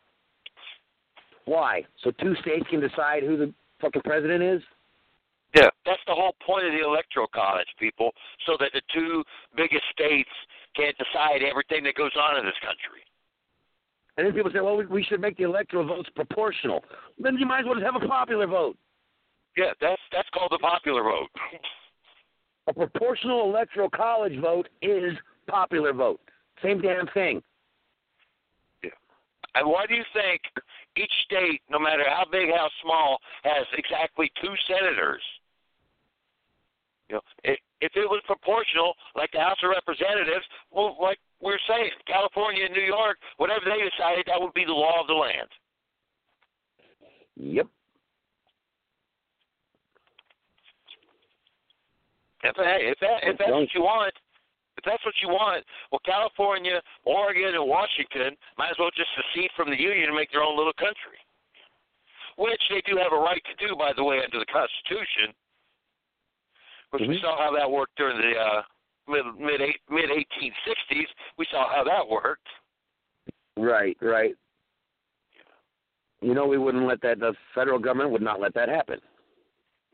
Why? So two states can decide who the fucking president is? Yeah. That's the whole point of the electoral college, people, so that the two biggest states can't decide everything that goes on in this country. And then people say, well, we, we should make the electoral votes proportional. Then you might as well just have a popular vote. Yeah, that's that's called the popular vote. A proportional electoral college vote is popular vote. Same damn thing. Yeah. And why do you think each state, no matter how big, how small, has exactly two senators? You know, if, if it was proportional, like the House of Representatives, well, like we're saying, California and New York, whatever they decided, that would be the law of the land. Yep. If, hey, if, that, if that's what you want, if that's what you want, well, California, Oregon, and Washington might as well just secede from the Union and make their own little country, which they do have a right to do, by the way, under the Constitution. Which we Mhm. saw how that worked during the uh, mid mid mid 1860s. We saw how that worked. Right, right. You know, we wouldn't let that, the federal government would not let that happen.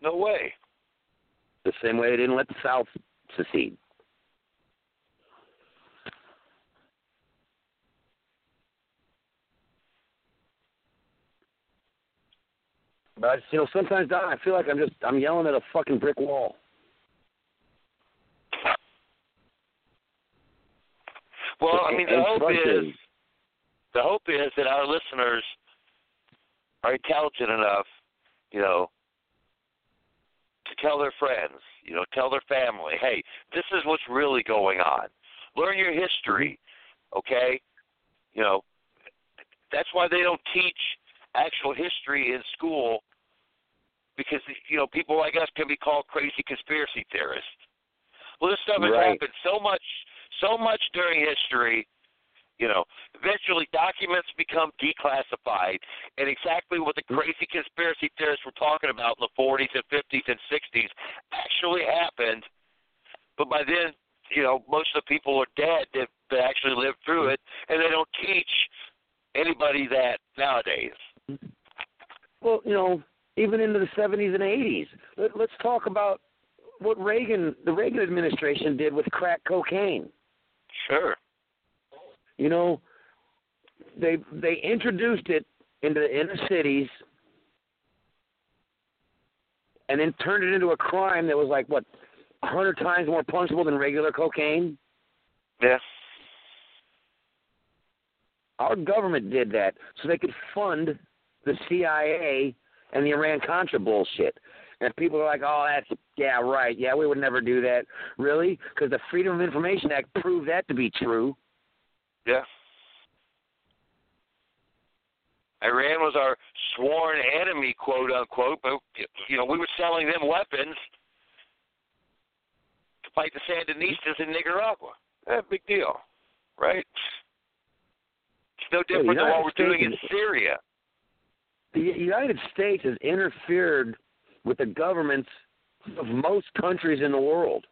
No way. The same way they didn't let the South secede. But I just, you know, sometimes Don, I feel like I'm just I'm yelling at a fucking brick wall. Well, I mean, the hope is the hope is that our listeners are intelligent enough, you know, tell their friends, you know, tell their family, hey, this is what's really going on. Learn your history, okay? You know, that's why they don't teach actual history in school because you know people like us can be called crazy conspiracy theorists. Well, this stuff has Right. happened so much, so much during history. You know, eventually documents become declassified, and exactly what the crazy conspiracy theorists were talking about in the 40s and 50s and 60s actually happened. But by then, you know, most of the people are dead that, that actually lived through it, and they don't teach anybody that nowadays. Well, you know, even into the 70s and 80s. Let, let's talk about what Reagan, the Reagan administration did with crack cocaine. Sure. You know, they they introduced it into the inner cities and then turned it into a crime that was like what a hundred times more punishable than regular cocaine. Yeah. Our government did that so they could fund the CIA and the Iran Contra bullshit. And people are like, "Oh, that's yeah, right. Yeah, we would never do that." Really? Because the Freedom of Information Act proved that to be true. Yeah. Iran was our sworn enemy, quote unquote, but you know we were selling them weapons to fight the Sandinistas in Nicaragua. Eh, big deal, right? It's no different than what we're doing in Syria. the United States has interfered with the governments of most countries in the world.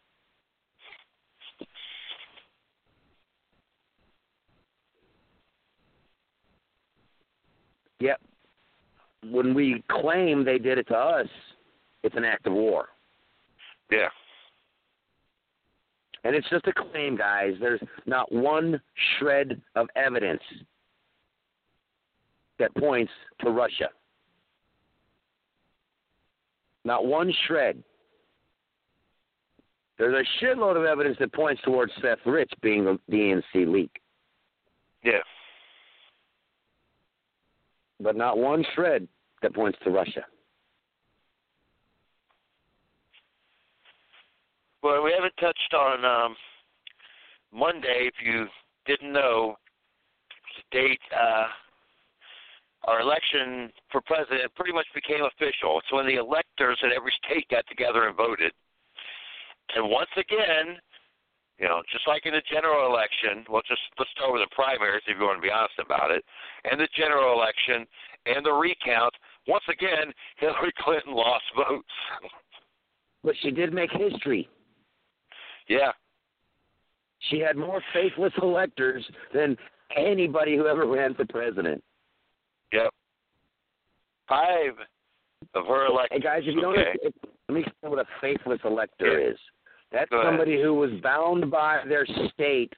Yet, when we claim they did it to us, it's an act of war. Yeah. And it's just a claim, guys. There's not one shred of evidence that points to Russia. Not one shred. There's a shitload of evidence that points towards Seth Rich being the DNC leak, Yeah. But not one shred that points to Russia. Well, we haven't touched on um, Monday. If you didn't know, date uh, our election for president pretty much became official. It's when the electors in every state got together and voted. And once again, you know, just like in the general election, well, just let's start with the primaries if you want to be honest about it, and the general election and the recount. Once again, Hillary Clinton lost votes. But she did make history. yeah, She had more faithless electors than anybody who ever ran for president. Yep. Five of her electors. Hey guys, if you don't okay. Let me explain what a faithless elector Yeah. is. That's somebody who was bound by their state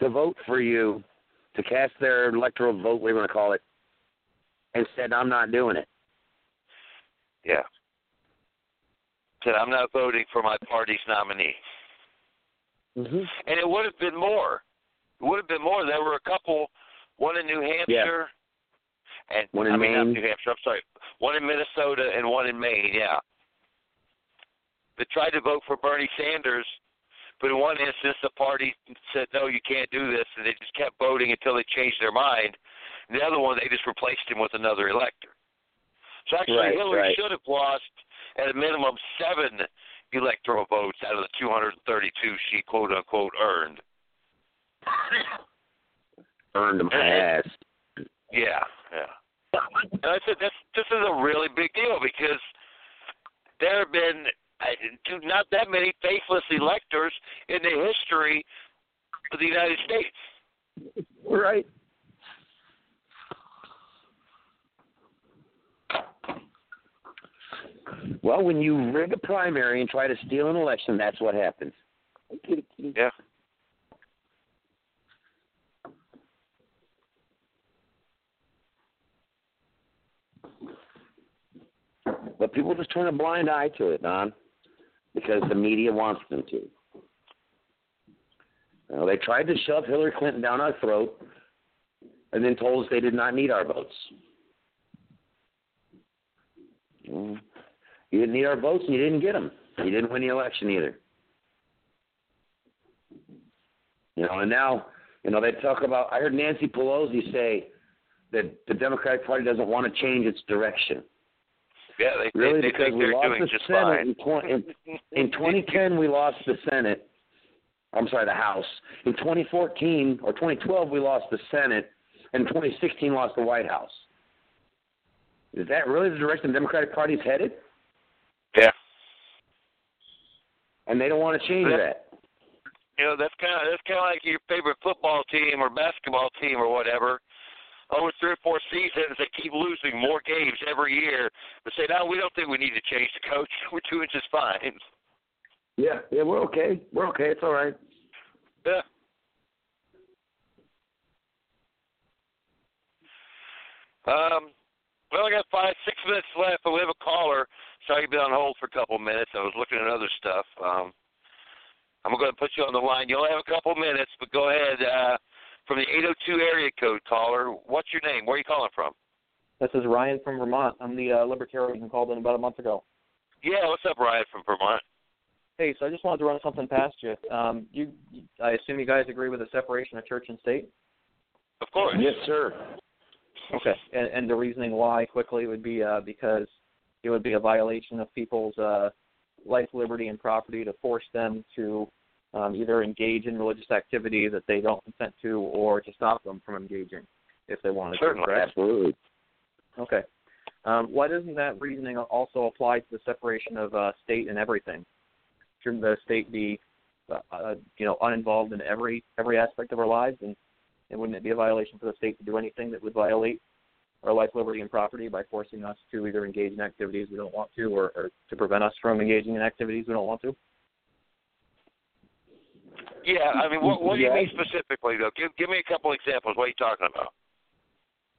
to vote for you, to cast their electoral vote, whatever you want to call it, and said, I'm not doing it. Yeah. Said I'm not voting for my party's nominee. Mm-hmm. And it would have been more. It would have been more. There were a couple, one in New Hampshire, Yeah. and One in I mean Maine. New Hampshire. I'm sorry, one in Minnesota and one in Maine. Yeah, that tried to vote for Bernie Sanders, but in one instance the party said no, you can't do this, and they just kept voting until they changed their mind. And the other one, they just replaced him with another elector. So actually, Right, Hillary right. should have lost at a minimum seven electoral votes out of the 232 she quote unquote earned. Earned my ass. Yeah, yeah. And I said this this is a really big deal because there have been uh, not that many faithless electors in the history of the United States. Right. Well, when you rig a primary and try to steal an election, that's what happens. Yeah. But people just turn a blind eye to it, Don, because the media wants them to. Know, they tried to shove Hillary Clinton down our throat and then told us they did not need our votes. You didn't need our votes and you didn't get them. You didn't win the election either. You know, and now, you know, they talk about, I heard Nancy Pelosi say that the Democratic Party doesn't want to change its direction. Yeah, they, Really, they, they because think we they're lost doing the just Senate in, 20, in, in 2010. We lost the Senate. I'm sorry, the House. In 2014 or 2012, we lost the Senate, and 2016, lost the White House. Is that really the direction the Democratic Party is headed? Yeah. And they don't want to change that. You know, that's kind of that's kind of like your favorite football team or basketball team or whatever. Over three or four seasons, they keep losing more games every year. But say, no, we don't think we need to change the coach. We're doing just fine. Yeah, yeah, we're okay. We're okay. It's all right. Yeah. Um, well, I got five, six minutes left, but we have a caller. Sorry you've been on hold for a couple of minutes. I was looking at other stuff. Um, I'm going to put you on the line. You only have a couple of minutes, but go ahead. Uh, from the 802 area code caller, what's your name? Where are you calling from? This is Ryan from Vermont. I'm the uh, libertarian who called in about a month ago. Yeah, what's up, Ryan from Vermont? Hey, so I just wanted to run something past you. Um, you, I assume you guys agree with the separation of church and state. Of course. Yes, sir. Okay. And, and the reasoning why quickly would be uh, because it would be a violation of people's uh, life, liberty, and property to force them to um, either engage in religious activity that they don't consent to, or to stop them from engaging if they wanted Certainly. to. Correct? Absolutely. Okay. Um, why doesn't that reasoning also apply to the separation of uh, state and everything? Shouldn't the state be, uh, uh, you know, uninvolved in every every aspect of our lives, and, and wouldn't it be a violation for the state to do anything that would violate our life, liberty, and property by forcing us to either engage in activities we don't want to, or, or to prevent us from engaging in activities we don't want to? Yeah, I mean, what, what do you mean specifically, though? Give, give me a couple examples. What are you talking about?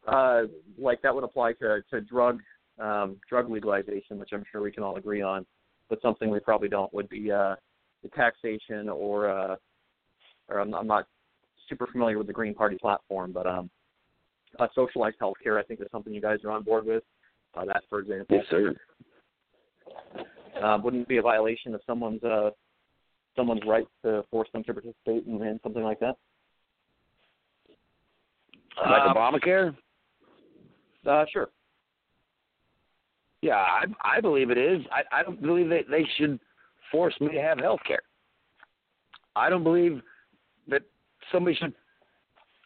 Uh, like that would apply to to drug um, drug legalization, which I'm sure we can all agree on. But something we probably don't would be uh, the taxation or uh, or I'm, I'm not super familiar with the Green Party platform, but um, uh, socialized healthcare I think is something you guys are on board with. Uh, that, for example, Yes, sir. uh, wouldn't be a violation of someone's uh, someone's right to force them to participate in, in something like that? Like Um, Obamacare? Uh, sure. Yeah, I I believe it is. I I don't believe that they should force me to have health care. I don't believe that somebody should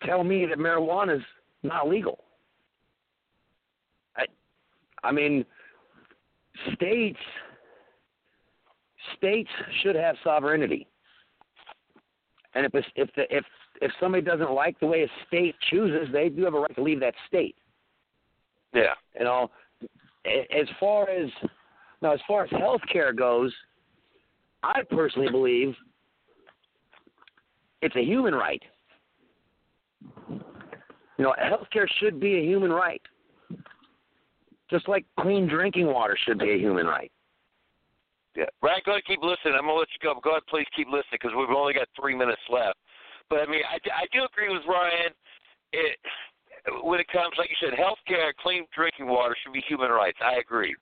tell me that marijuana is not legal. I I mean states states should have sovereignty. And if it's, if the if if somebody doesn't like the way a state chooses, they do have a right to leave that state yeah. you know, as far as Now, as far as health care goes, I personally believe it's a human right. You know, health care should be a human right. Just like clean drinking water should be a human right. Yeah, Ryan, go ahead, keep listening. I'm gonna let you go. Go ahead, please keep listening because we've only got three minutes left. But I mean, I, I do agree with Ryan. It, when it comes, like you said, health care, clean drinking water should be human rights. I agree.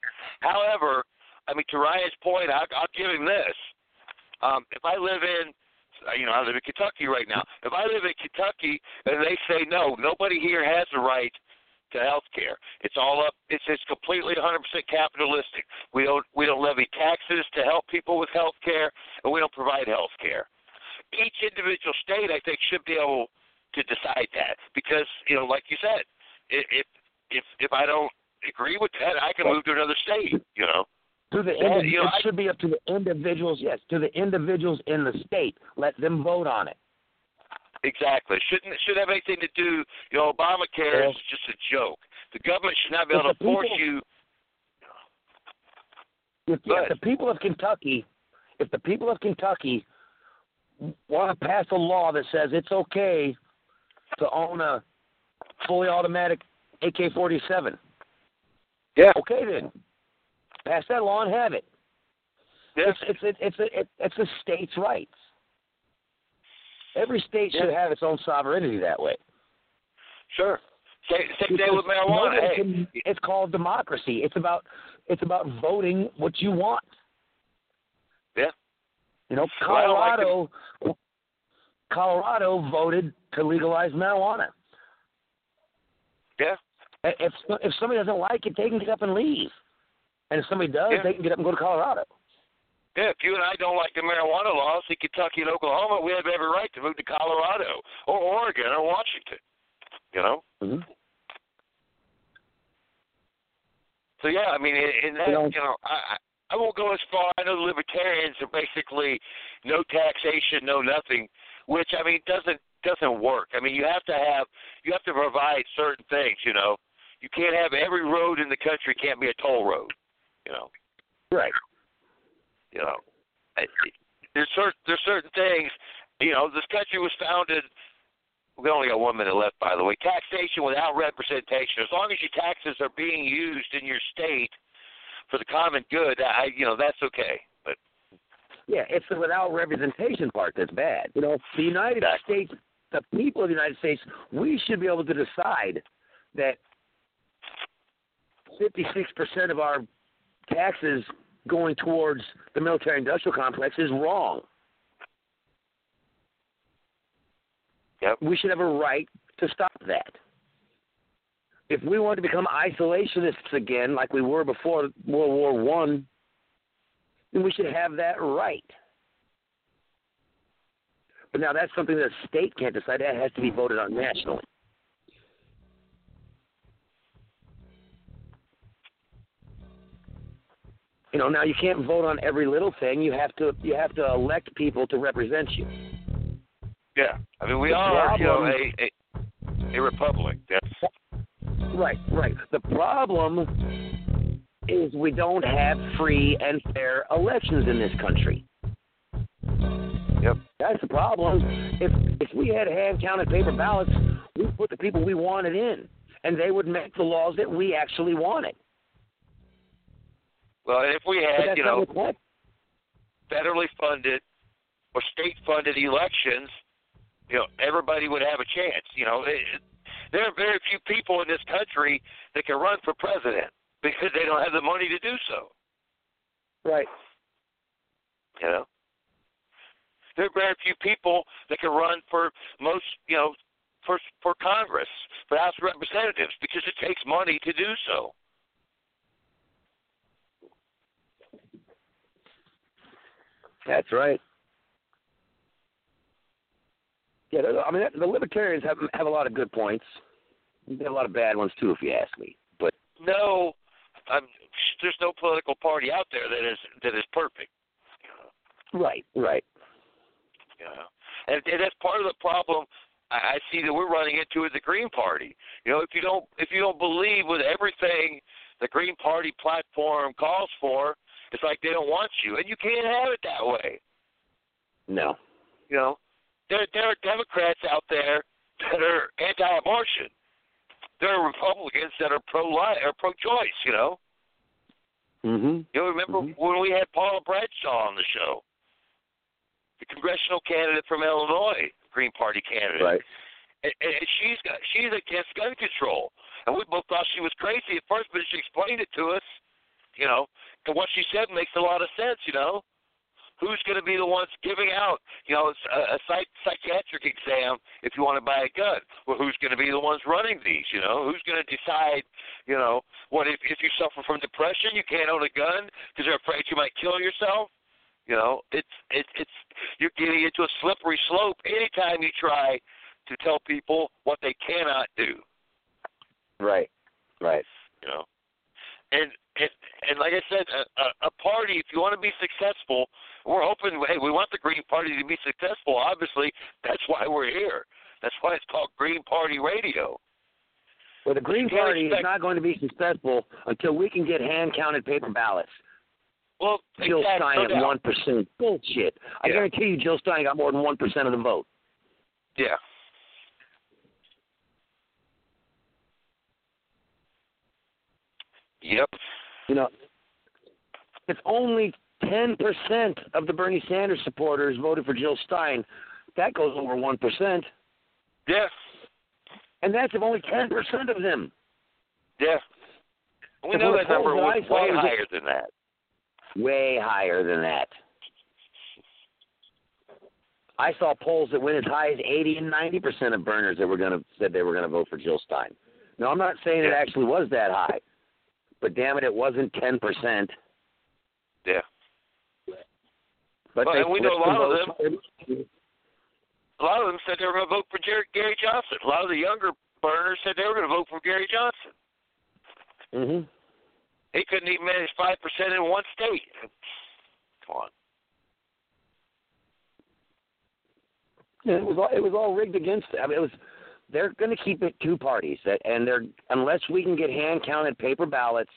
However, I mean, to Ryan's point, I, I'll give him this. Um, if I live in, you know, I live in Kentucky right now. If I live in Kentucky and they say no, nobody here has the right to health care. It's all up. It's it's completely 100% capitalistic. We don't we don't levy taxes to help people with health care, and we don't provide health care. Each individual state, I think, should be able to decide that because you know, like you said, if if if I don't agree with that, I can move to another state. You know. To the Yeah, indiv- you know, it I- should be up to the individuals. Yes, to the individuals in the state. Let them vote on it. Exactly. Shouldn't should have anything to do. You know, Obamacare Yeah. is just a joke. The government should not be If able to people- force you. If, if the people of Kentucky, if the people of Kentucky want to pass a law that says it's okay to own a fully automatic AK-47, Yeah. okay then, pass that law and have it. Yeah. It's it's it's it's a, it, it's a state's rights. Every state should have its own sovereignty that way. Sure. Same, same Because with marijuana. Hey, can- it's called democracy. It's about it's about voting what you want. Yeah. You know, Well, like Colorado Colorado voted to legalize marijuana. yeah. If if somebody doesn't like it, they can get up and leave. And if somebody does, Yeah. they can get up and go to Colorado. Yeah, if you and I don't like the marijuana laws in Kentucky and Oklahoma, we have every right to move to Colorado or Oregon or Washington. You know. Mm-hmm. So yeah, I mean, in that, You know- I I I won't go as far. I know the libertarians are basically no taxation, no nothing, which I mean doesn't doesn't work. I mean, you have to have you have to provide certain things. You know, you can't have every road in the country can't be a toll road. You know. Right. You know, I- there's certain there's certain things. You know, this country was founded. We only got one minute left, by the way. Taxation without representation. As long as your taxes are being used in your state for the common good, I you know that's okay. But Yeah, it's the without representation part that's bad. You know, the United Exactly. States, the people of the United States, we should be able to decide that 56% of our taxes going towards the military industrial complex is wrong. Yep. We should have a right to stop that. If we want to become isolationists again, like we were before World War One, then we should have that right. But now that's something that a state can't decide. That has to be voted on nationally. You know, now you can't vote on every little thing. You have to you have to elect people to represent you. yeah, I mean we The are you know a a, a republic. That's Right, right. The problem is we don't have free and fair elections in this country. Yep. That's the problem. If if we had hand counted paper ballots, we'd put the people we wanted in, and they would make the laws that we actually wanted. Well, if we had you know federally funded or state funded elections, you know, everybody would have a chance. You know, it, there are very few people in this country that can run for president because they don't have the money to do so. Right. You know, there are very few people that can run for most, you know, for for Congress, for House of Representatives, because it takes money to do so. That's right. Yeah, I mean the libertarians have have a lot of good points. They have a lot of bad ones too, if you ask me. But No, um, there's no political party out there that is that is perfect. right, right. You know, and, and that's part of the problem I, I see that we're running into with the Green Party. You know, if you don't if you don't believe with everything the Green Party platform calls for, It's like they don't want you, and you can't have it that way. No. You know, there there are Democrats out there that are anti-abortion. There are Republicans that are pro-life or pro-choice. You know, Mm-hmm. you know, remember Mhm. when we had Paula Bradshaw on the show, the congressional candidate from Illinois, Green Party candidate. Right. and, and she's got she's against gun control, and we both thought she was crazy at first, but she explained it to us, you know, and what she said makes a lot of sense, you know. Who's going to be the ones giving out, you know, a, a psych, psychiatric exam if you want to buy a gun? Well, who's going to be the ones running these? You know, who's going to decide? You know, what if if you suffer from depression, you can't own a gun because you're afraid you might kill yourself? You know, it's it's it's you're getting into a slippery slope anytime you try to tell people what they cannot do. Right. Right. You know, and and and like I said, a, a, a party. If you want to be successful, we're hoping. Hey, we want the Green Party to be successful. Obviously, that's why we're here. That's why it's called Green Party Radio. Well, the Green Party is not going to be successful until we can get hand counted paper ballots. Well, Jill exactly, Stein no at one percent. Bullshit. I Yeah. guarantee you, Jill Stein got more than one percent of the vote. Yeah. Yep. You know, if only ten percent of the Bernie Sanders supporters voted for Jill Stein, that goes over one percent, Yeah. and that's if only ten percent of them. Yeah. We know that number was way higher than that. Way higher than that. I saw polls that went as high as eighty and ninety percent of Berners that were going to said they were going to vote for Jill Stein. Now I'm not saying it actually was that high, but damn it, it wasn't ten percent. Yeah. But Well, and we know a lot of votes. A lot of them said they were going to vote for Jer- Gary Johnson. A lot of the younger Berners said they were going to vote for Gary Johnson. Mhm. He couldn't even manage five percent in one state. Come on. Yeah, it was all it was all rigged against. I mean, it was. They're going to keep it two parties, that- and they're unless we can get hand counted paper ballots,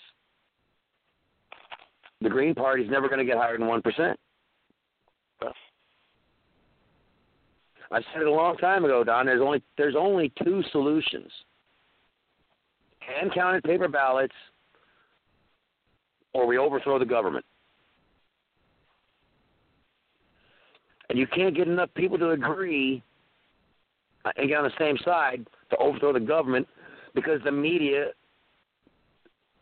the Green Party's never going to get higher than one percent. I said it a long time ago, Don. There's only there's only two solutions: hand counted paper ballots, or we overthrow the government. And you can't get enough people to agree and get on the same side to overthrow the government because the media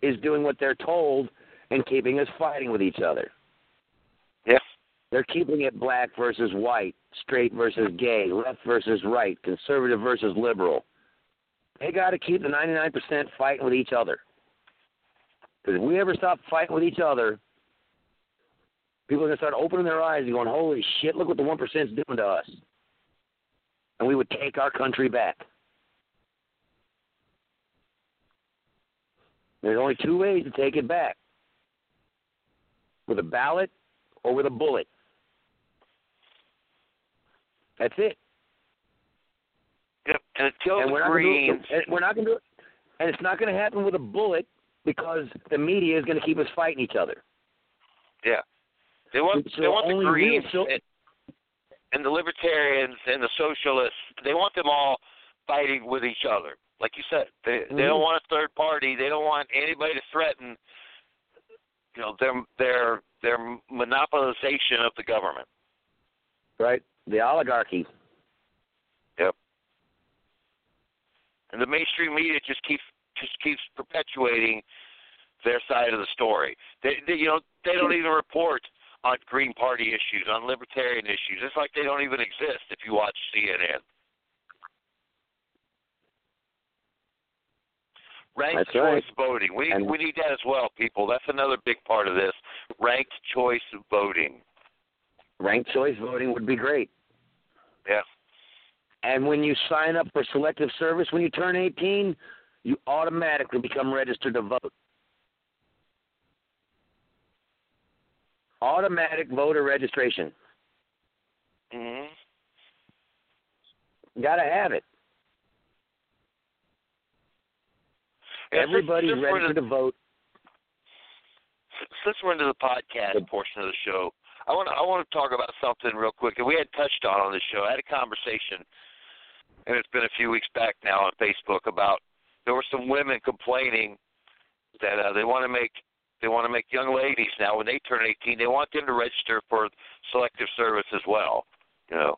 is doing what they're told and keeping us fighting with each other. Yeah. They're keeping it black versus white, straight versus gay, left versus right, conservative versus liberal. They got to keep the 99% fighting with each other. Because if we ever stop fighting with each other, people are going to start opening their eyes and going, holy shit, look what the 1% is doing to us. And we would take our country back. There's only two ways to take it back with a ballot or with a bullet. That's it. Yep. And until and we're not gonna do Greens, it, we're not going to do it. And it's not going to happen with a bullet because the media is going to keep us fighting each other. yeah, they want So they want the only real Greens so- and, the Libertarians and the Socialists. They want them all fighting with each other. Like you said, they they Mhm. don't want a third party. They don't want anybody to threaten, you know, their their their monopolization of the government. Right? The oligarchy. Yep. And the mainstream media just keeps just keeps perpetuating their side of the story. They, they you know they don't even report on Green Party issues, on libertarian issues. It's like they don't even exist if you watch CNN. Ranked That's choice right. voting. We And- we need that as well, people. That's another big part of this. Ranked choice voting. Ranked choice voting would be great. Yeah. And when you sign up for selective service when you turn 18, you automatically become registered to vote. Automatic voter registration. Mhm. Got to have it. Yeah, just- Everybody's just for the- registered to vote. since we're into the podcast portion of the show, I want to I want to talk about something real quick that we had touched on on the show. I had a conversation, and it's been a few weeks back now on Facebook about there were some women complaining that uh, they want to make they want to make young ladies now when they turn 18 they want them to register for selective service as well, you know.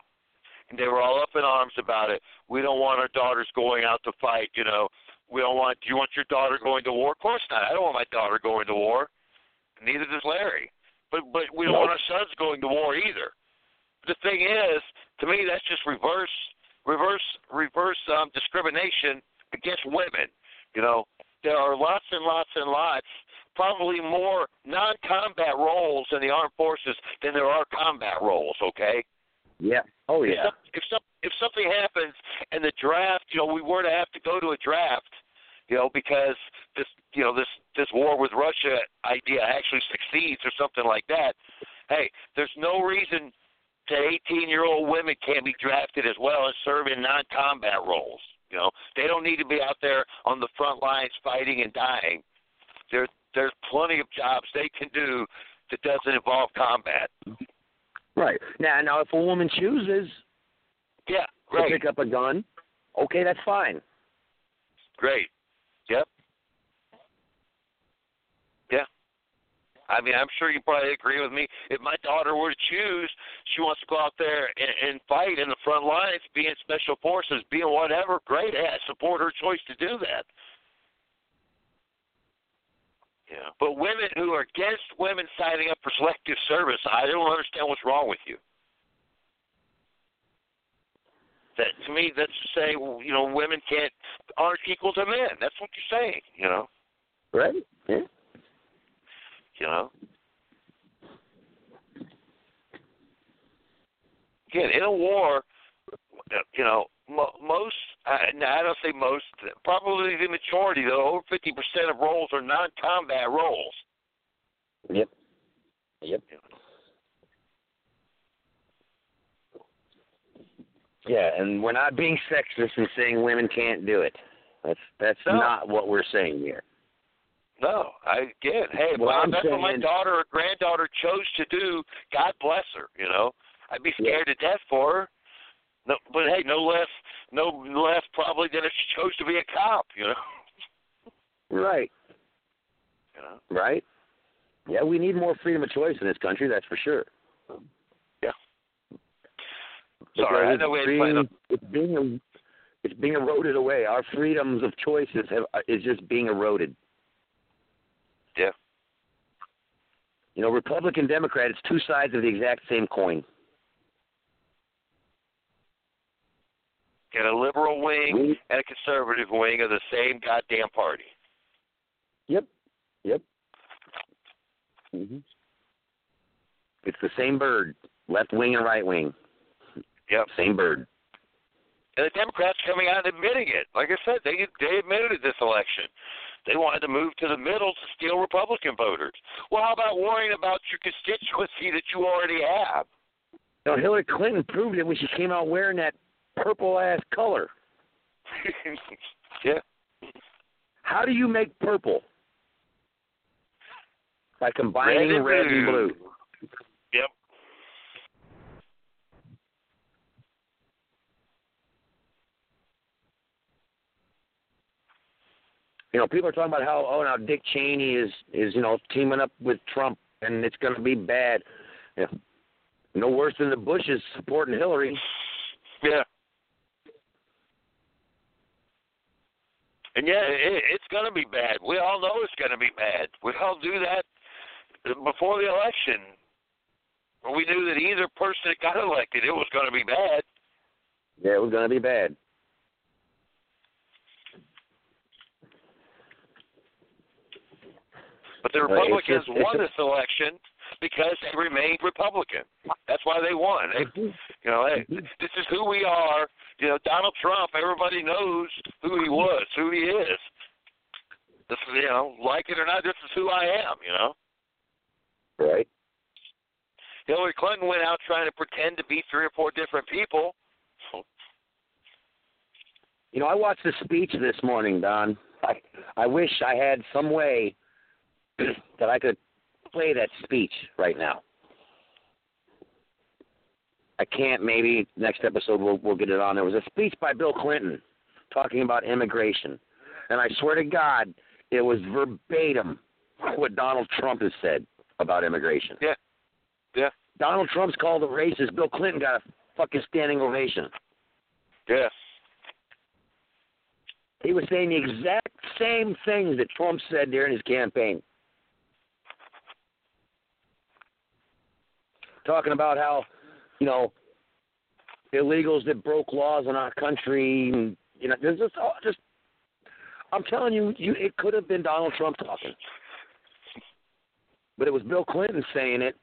And they were all up in arms about it. We don't want our daughters going out to fight, you know. We don't want. Do you want your daughter going to war? Of course not. I don't want my daughter going to war. Neither does Larry. But but we don't Nope. want our sons going to war either. The thing is, to me, that's just reverse reverse reverse um, discrimination against women. You know, there are lots and lots and lots, probably more non-combat roles in the armed forces than there are combat roles. Okay. Yeah. Oh If, yeah. some, if some if something happens and the draft, you know, we were to have to go to a draft, you know, because this, you know, this this war with Russia idea actually succeeds or something like that. Hey, there's no reason that 18 year old women can't be drafted as well and serve in non-combat roles. You know, they don't need to be out there on the front lines fighting and dying. There, there's plenty of jobs they can do that doesn't involve combat. Right. Now, now, if a woman chooses Yeah, to great. pick up a gun, okay, that's fine. Great. Yep. Yeah. I mean, I'm sure you probably agree with me. If my daughter were to choose, she wants to go out there and, and fight in the front lines, be in special forces, be in whatever. Great. I support her choice to do that. Yeah. But women who are against women signing up for selective service, I don't understand what's wrong with you. That to me, that's to say, you know, women can't aren't equal to men. That's what you're saying. You know. Right? Yeah. You know. Again, in a war, you know, mo- most, no, I don't say most, probably the majority, though, over 50% of roles are non-combat roles. Yep. Yep. Yeah, and we're not being sexist and saying women can't do it. That's that's No. not what we're saying here. No, I again, hey, well, that's what my daughter or granddaughter chose to do. God bless her. You know, I'd be Yeah. scared to death for her. No, but hey, no less, no less probably than if she chose to be a cop. You know, Right. you know. Right. Yeah, we need more freedom of choice in this country. That's for sure. Yeah. Sorry, I know we had being, on- it's being er, it's being eroded away. Our freedoms of choices have uh, is just being eroded. Yeah. You know, Republican, Democrat, it's two sides of the exact same coin. Get a liberal wing and a conservative wing of the same goddamn party. Yep. Yep. hmm It's the same bird, left wing and right wing. Yep. Same bird. And the Democrats coming out and admitting it. Like I said, they they admitted it this election. They wanted to move to the middle to steal Republican voters. Well, how about worrying about your constituency that you already have? Know, Hillary Clinton proved it when she came out wearing that purple ass color. yeah. How do you make purple? By combining Red and red and blue. blue. Yep. You know, people are talking about how oh now Dick Cheney is is you know teaming up with Trump and it's going to be bad. Yeah. No worse than the Bushes supporting Hillary. Yeah. And yeah, it, it's going to be bad. We all know it's going to be bad. We all knew that before the election. We knew that either person that got elected, it was going to be bad. Yeah, it was going to be bad. But the Uh, it's Republicans just- it's won this election because they remained Republican. That's why they won. They, mm-hmm. you know, hey, mm-hmm. this is who we are. You know, Donald Trump. Everybody knows who he mm-hmm. was, who he is. This is, you know, like it or not, this is who I am. You know, Right. Hillary Clinton went out trying to pretend to be three or four different people. You know, I watched the speech this morning, Don. I I wish I had some way that I could play that speech right now. I can't. Maybe next episode we'll we'll get it on. There was a speech by Bill Clinton talking about immigration, and I swear to God, it was verbatim what Donald Trump has said about immigration. Yeah. Yeah. Donald Trump's called a racist. Bill Clinton got a fucking standing ovation. Yeah. He was saying the exact same things that Trump said during his campaign. Talking about how, you know, illegals that broke laws in our country, and you know, there's just, oh, just. I'm telling you, you, it could have been Donald Trump talking, but it was Bill Clinton saying it.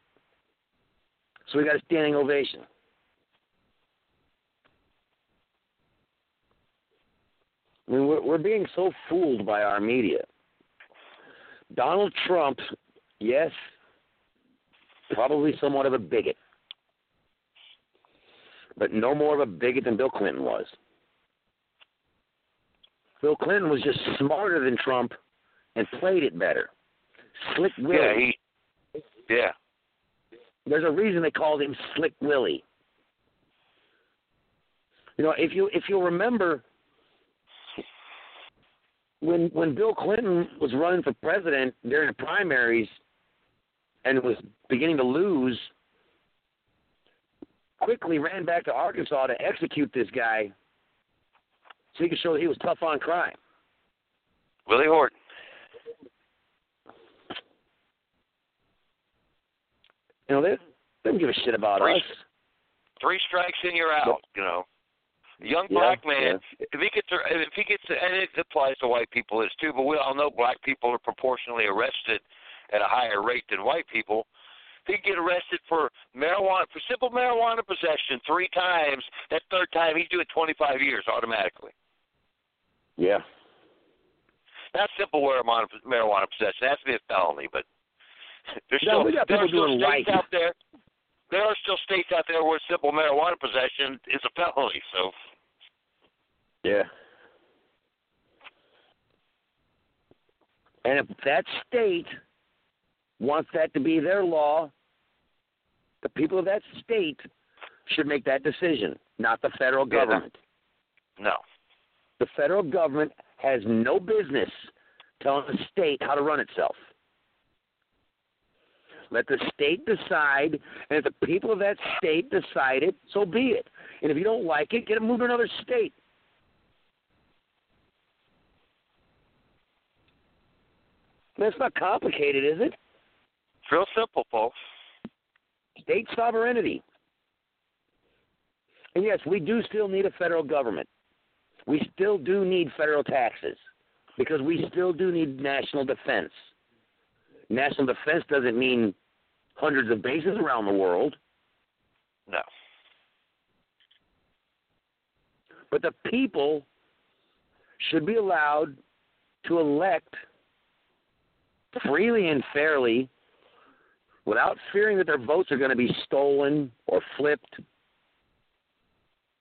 So we got a standing ovation. I mean, we're, we're being so fooled by our media. Donald Trump, yes, probably somewhat of a bigot, but no more of a bigot than Bill Clinton was. Bill Clinton was just smarter than Trump and played it better. Slick Willie. Yeah. He. Yeah. There's a reason they called him Slick Willie. You know, if you if you'll remember when when Bill Clinton was running for president during the primaries and was beginning to lose, quickly ran back to Arkansas to execute this guy so he could show that he was tough on crime. Willie Horton. You know, they, they don't give a shit about Three- us. Three strikes and you're out. You know. Young Yeah, black man, yeah. if he gets, if he gets, and it applies to white people as too, but we all know black people are proportionally arrested at a higher rate than white people. If he get arrested for marijuana, for simple marijuana possession three times, that third time he's doing 25 years automatically. Yeah. Not simple marijuana marijuana possession. It has to be a felony, but there's No, still there are still states right. out there. There are still states out there where simple marijuana possession is a felony. So Yeah. And if that state wants that to be their law, the people of that state should make that decision, not the federal Yeah. government. no. The federal government has no business telling the state how to run itself. Let the state decide, and if the people of that state decide it, so be it. And if you don't like it, get it moved to another state. That's not complicated, is it? It's real simple, folks. State sovereignty. And yes, we do still need a federal government. We still do need federal taxes because we still do need national defense. National defense doesn't mean hundreds of bases around the world, No. but the people should be allowed to elect freely and fairly without fearing that their votes are going to be stolen or flipped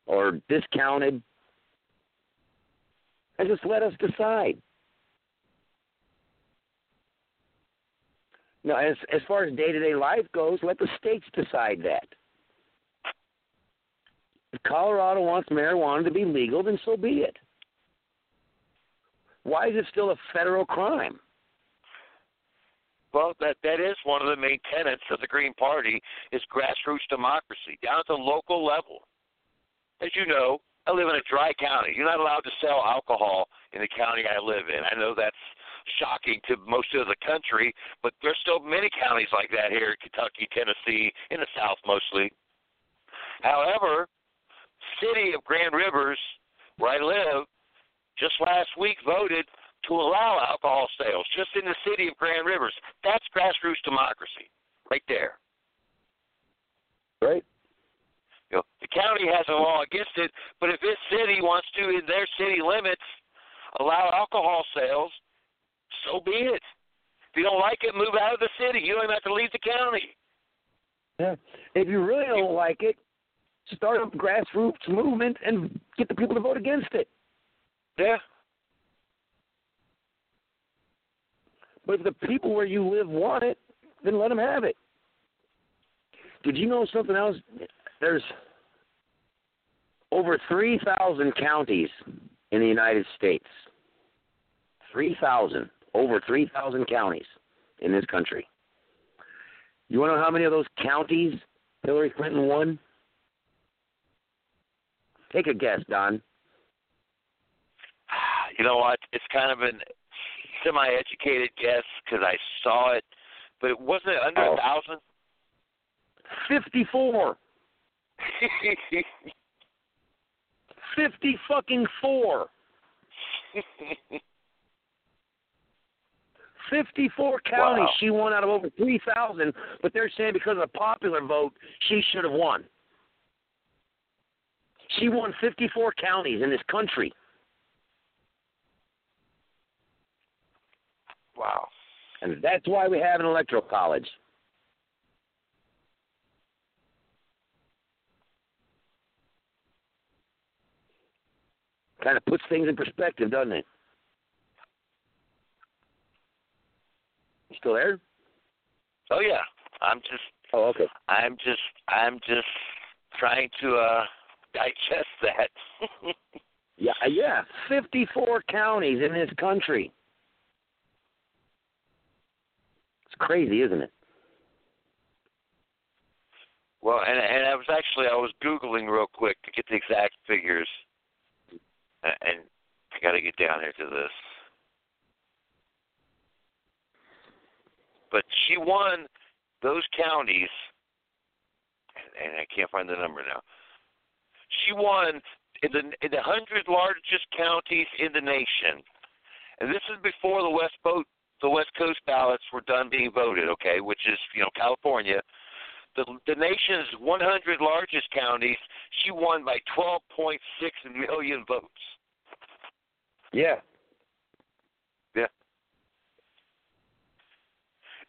or discounted. And just let us decide. Now, as as far as day to day life goes, let the states decide that. If Colorado wants marijuana to be legal, then so be it. Why is it still a federal crime? Well, that that is one of the main tenets of the Green Party is grassroots democracy down at the local level. As you know, I live in a dry county. You're not allowed to sell alcohol in the county I live in. I know that's shocking to most of the country, but there's still many counties like that here in Kentucky, Tennessee, in the South mostly. However, city of Grand Rivers, where I live, just last week voted to allow alcohol sales just in the city of Grand Rivers. That's grassroots democracy right there. Right? You know, the county has a law against it, but if this city wants to, in their city limits, allow alcohol sales, so be it. If you don't like it, move out of the city. You don't even have to leave the county. Yeah. If you really don't like it, start a grassroots movement and get the people to vote against it. Yeah. But if the people where you live want it, then let them have it. Did you know something else? There's over 3,000 counties in the United States. 3,000. Over 3,000 counties in this country. You want to know how many of those counties Hillary Clinton won? Take a guess, Don. You know what? It's kind of an semi-educated guess because I saw it, but it wasn't under Oh. a thousand. 54. 50 fucking four. 54 counties Wow. she won out of over 3,000, but they're saying because of the popular vote, she should have won. She won 54 counties in this country. Wow. And that's why we have an electoral college. Kind of puts things in perspective, doesn't it? You still there? Oh yeah. I'm just Oh, okay. I'm just I'm just trying to uh digest that. Yeah, yeah. 54 counties in this country. It's crazy, isn't it? well, and and I was actually I was googling real quick to get the exact figures, and I got to get down here to this. But she won those counties, and I can't find the number now. She won in the in the hundred largest counties in the nation, and this is before the West vote the West Coast ballots were done being voted. Okay, which is you know California. The the nation's 100 largest counties, she won by 12.6 million votes. Yeah. Yeah.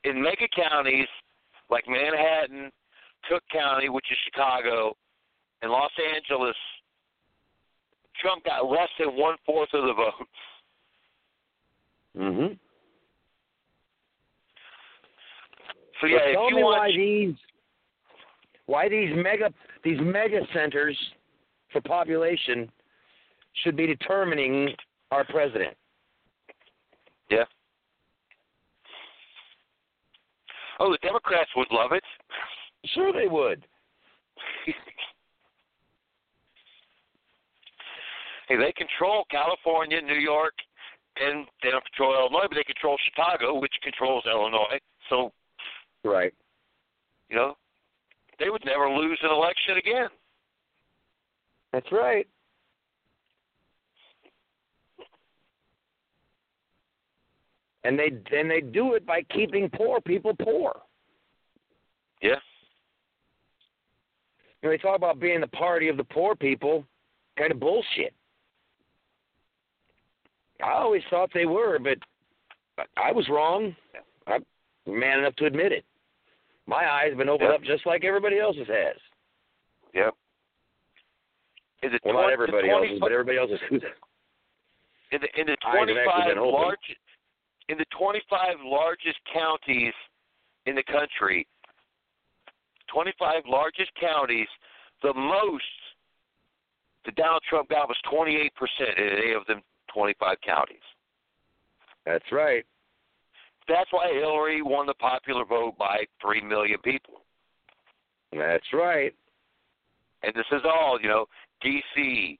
In mega counties like Manhattan, Cook County, which is Chicago, and Los Angeles, Trump got less than one fourth of the votes. Mm-hmm. So yeah, Well, if tell you me want, why these why these mega these mega centers for population should be determining our president. yeah. Oh, the Democrats would love it. Sure they would. hey, they control California, New York, and they don't control Illinois, but they control Chicago, which controls Illinois. So Right. you know, they would never lose an election again. That's right. And they and they do it by keeping poor people poor. Yeah. You know, they talk about being the party of the poor people, kind of bullshit. I always thought they were, but I was wrong. I'm man enough to admit it. My eyes have been opened Yeah. up just like everybody else's has. Yep. In the Well, 20 not everybody the 20 else's, but everybody else's. in the in the Eyes have actually 25 been opened. large in the 25 largest counties in the country, 25 largest counties, the most the Donald Trump got was 28% in any of them 25 counties. That's right. That's why Hillary won the popular vote by 3 million people. That's right. And this is all, you know, D.C.,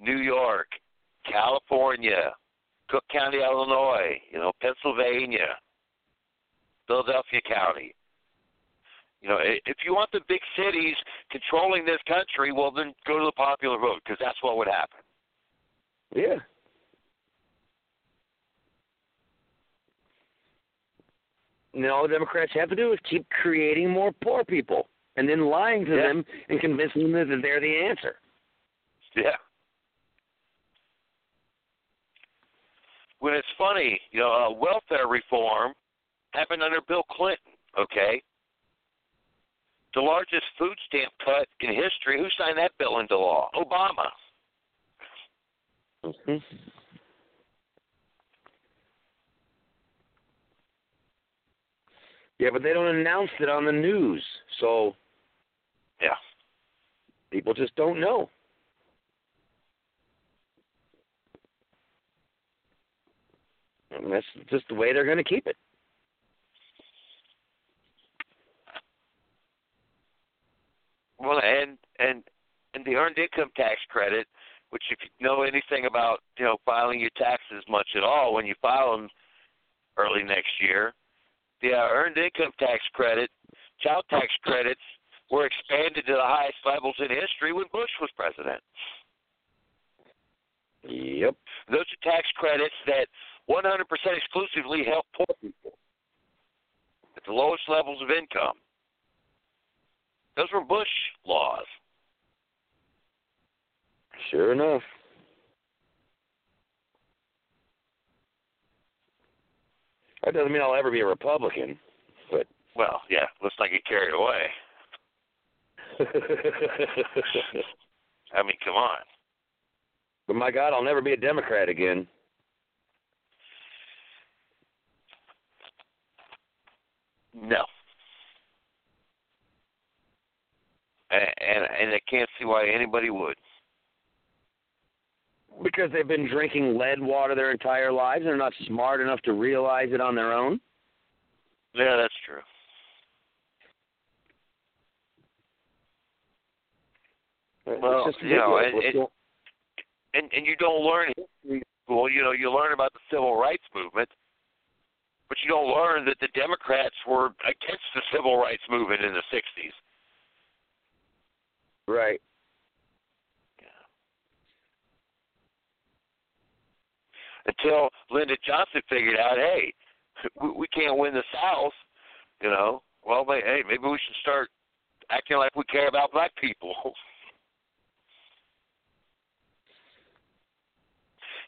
New York, California, Cook County, Illinois, you know, Pennsylvania, Philadelphia County. You know, if you want the big cities controlling this country, well, then go to the popular vote because that's what would happen. Yeah. And all the Democrats have to do is keep creating more poor people and then lying to Yeah. them and convincing them that they're the answer. Yeah. When it's funny, you know, uh, welfare reform happened under Bill Clinton, okay? The largest food stamp cut in history. Who signed that bill into law? Obama. Mm-hmm. Yeah, but they don't announce it on the news, so Yeah. people just don't know. And that's just the way they're going to keep it. Well, and and and the earned income tax credit, which if you know anything about you know filing your taxes much at all, when you file them early next year, the uh, earned income tax credit, child tax credits were expanded to the highest levels in history when Bush was president. Yep. Those are tax credits that 100% exclusively help poor people at the lowest levels of income. Those were Bush laws. Sure enough. That doesn't mean I'll ever be a Republican, but Well, yeah, let's not get carried away. I mean, come on. but my God, I'll never be a Democrat again. No. And and, and I can't see why anybody would. Because they've been drinking lead water their entire lives and they're not smart enough to realize it on their own. Yeah, that's true. Well, you know, and- and- And and you don't learn history. You know, you learn about the civil rights movement, but you don't learn that the Democrats were against the civil rights movement in the '60s. right. Until Lyndon Johnson figured out, hey, we, can't win the South, you know. Well, hey, maybe we should start acting like we care about black people.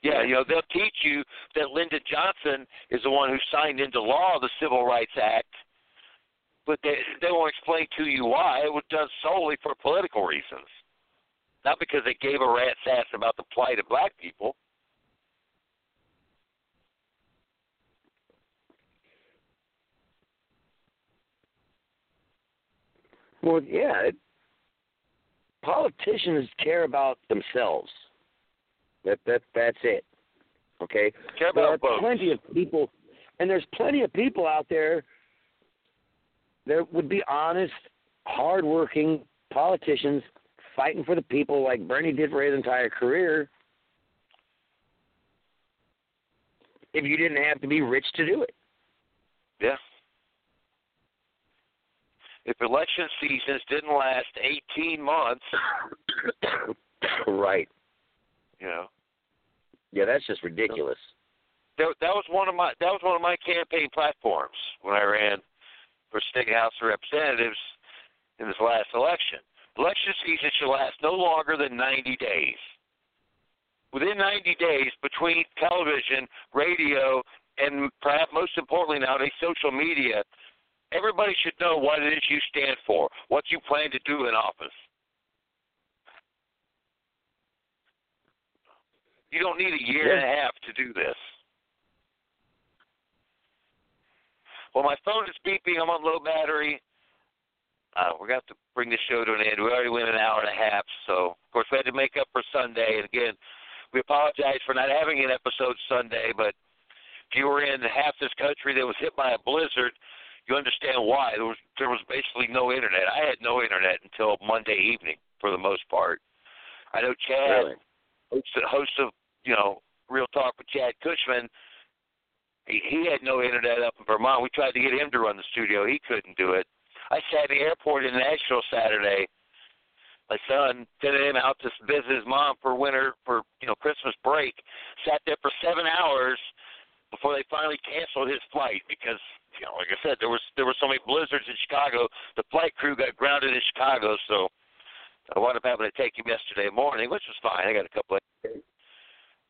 yeah, you know, they'll teach you that Lyndon Johnson is the one who signed into law the Civil Rights Act, but they they won't explain to you why it was done solely for political reasons, not because they gave a rat's ass about the plight of black people. Well, yeah. It, politicians care about themselves. That that that's it. Okay. Care there are plenty of people, and there's plenty of people out there that would be honest, hardworking politicians fighting for the people like Bernie did for his entire career. If you didn't have to be rich to do it. Yeah. If election seasons didn't last 18 months, right. you know, Yeah, that's just ridiculous. that, that was one of my that was one of my campaign platforms when I ran for state house of representatives in this last election. Election season should last no longer than 90 days. Within 90 days, between television, radio, and perhaps most importantly nowadays, social media, everybody should know what it is you stand for, what you plan to do in office. You don't need a year and a half to do this. Well, my phone is beeping. I'm on low battery. Uh, we're going to have to bring the show to an end. We already went an hour and a half, so of course we had to make up for Sunday. And again, we apologize for not having an episode Sunday, but if you were in half this country that was hit by a blizzard, you understand why. There was there was basically no internet. I had no internet until Monday evening for the most part. I know Chad, Really? host, host of you know Real Talk with Chad Cushman. He, he had no internet up in Vermont. We tried to get him to run the studio. He couldn't do it. I sat in the airport in Nashville Saturday. My son sent him out to visit his mom for winter for you know Christmas break. Sat there for seven hours before they finally canceled his flight because you know, like I said, there was there were so many blizzards in Chicago. The flight crew got grounded in Chicago, so I wound up having to take him yesterday morning, which was fine. I got a couple of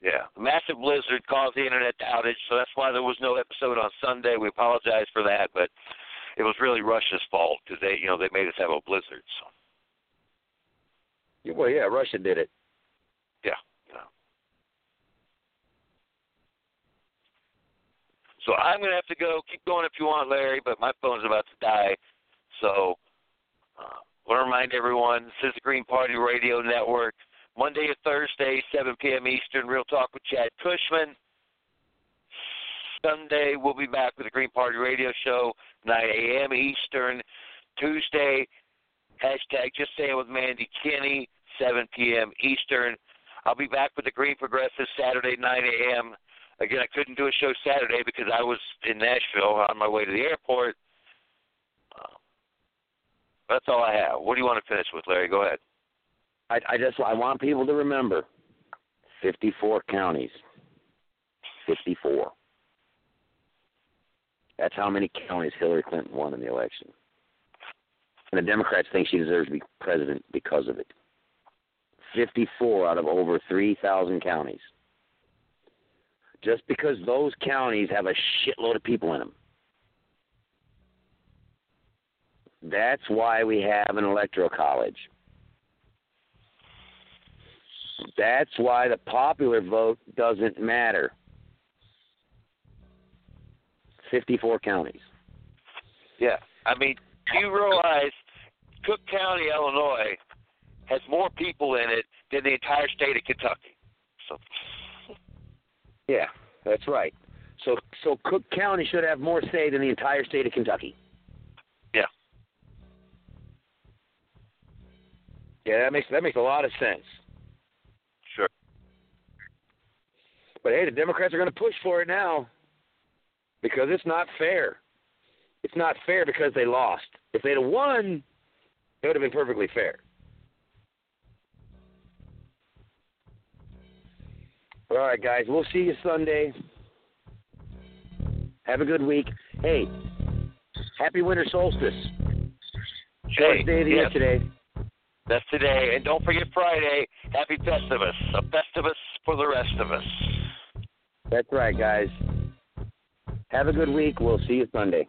yeah, massive blizzard caused the internet outage, so that's why there was no episode on Sunday. We apologize for that, but it was really Russia's fault because they, you know, they made us have a blizzard. So Well, yeah, Russia did it. yeah, yeah. So I'm going to have to go. Keep going if you want, Larry, but my phone's about to die. So uh, I want to remind everyone this is the Green Party Radio Network. Monday to Thursday, 7 p.m. Eastern, Real Talk with Chad Cushman. Sunday, we'll be back with the Green Party Radio Show, 9 a.m. Eastern. Tuesday, hashtag Just Saying with Mandy Kinney, 7 p.m. Eastern. I'll be back with the Green Progressive Saturday, 9 a.m. Again, I couldn't do a show Saturday because I was in Nashville on my way to the airport. Uh, that's all I have. What do you want to finish with, Larry? Go ahead. I, I just I want people to remember 54 counties. 54. That's how many counties Hillary Clinton won in the election. And the Democrats think she deserves to be president because of it. 54 out of over 3,000 counties. Just because those counties have a shitload of people in them. That's why we have an electoral college. That's why the popular vote doesn't matter. 54 counties. Yeah. I mean, do you realize Cook County, Illinois, has more people in it than the entire state of Kentucky? So. Yeah, that's right. So, so Cook County should have more say than the entire state of Kentucky. Yeah. Yeah, that makes that makes a lot of sense. Sure. But hey, the Democrats are going to push for it now because it's not fair. It's not fair because they lost. If they'd have won, it would have been perfectly fair. All right, guys, we'll see you Sunday. Have a good week. Hey, happy winter solstice. Shortest day of the year today. That's today. And don't forget Friday. Happy Festivus. A Festivus for the rest of us. That's right, guys. Have a good week. We'll see you Sunday.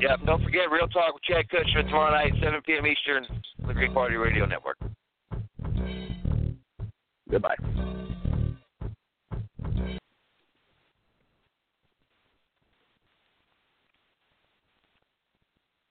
Yep. Don't forget Real Talk with Chad Kushman tomorrow night, 7 p.m. Eastern, the Green Party Radio Network. Goodbye.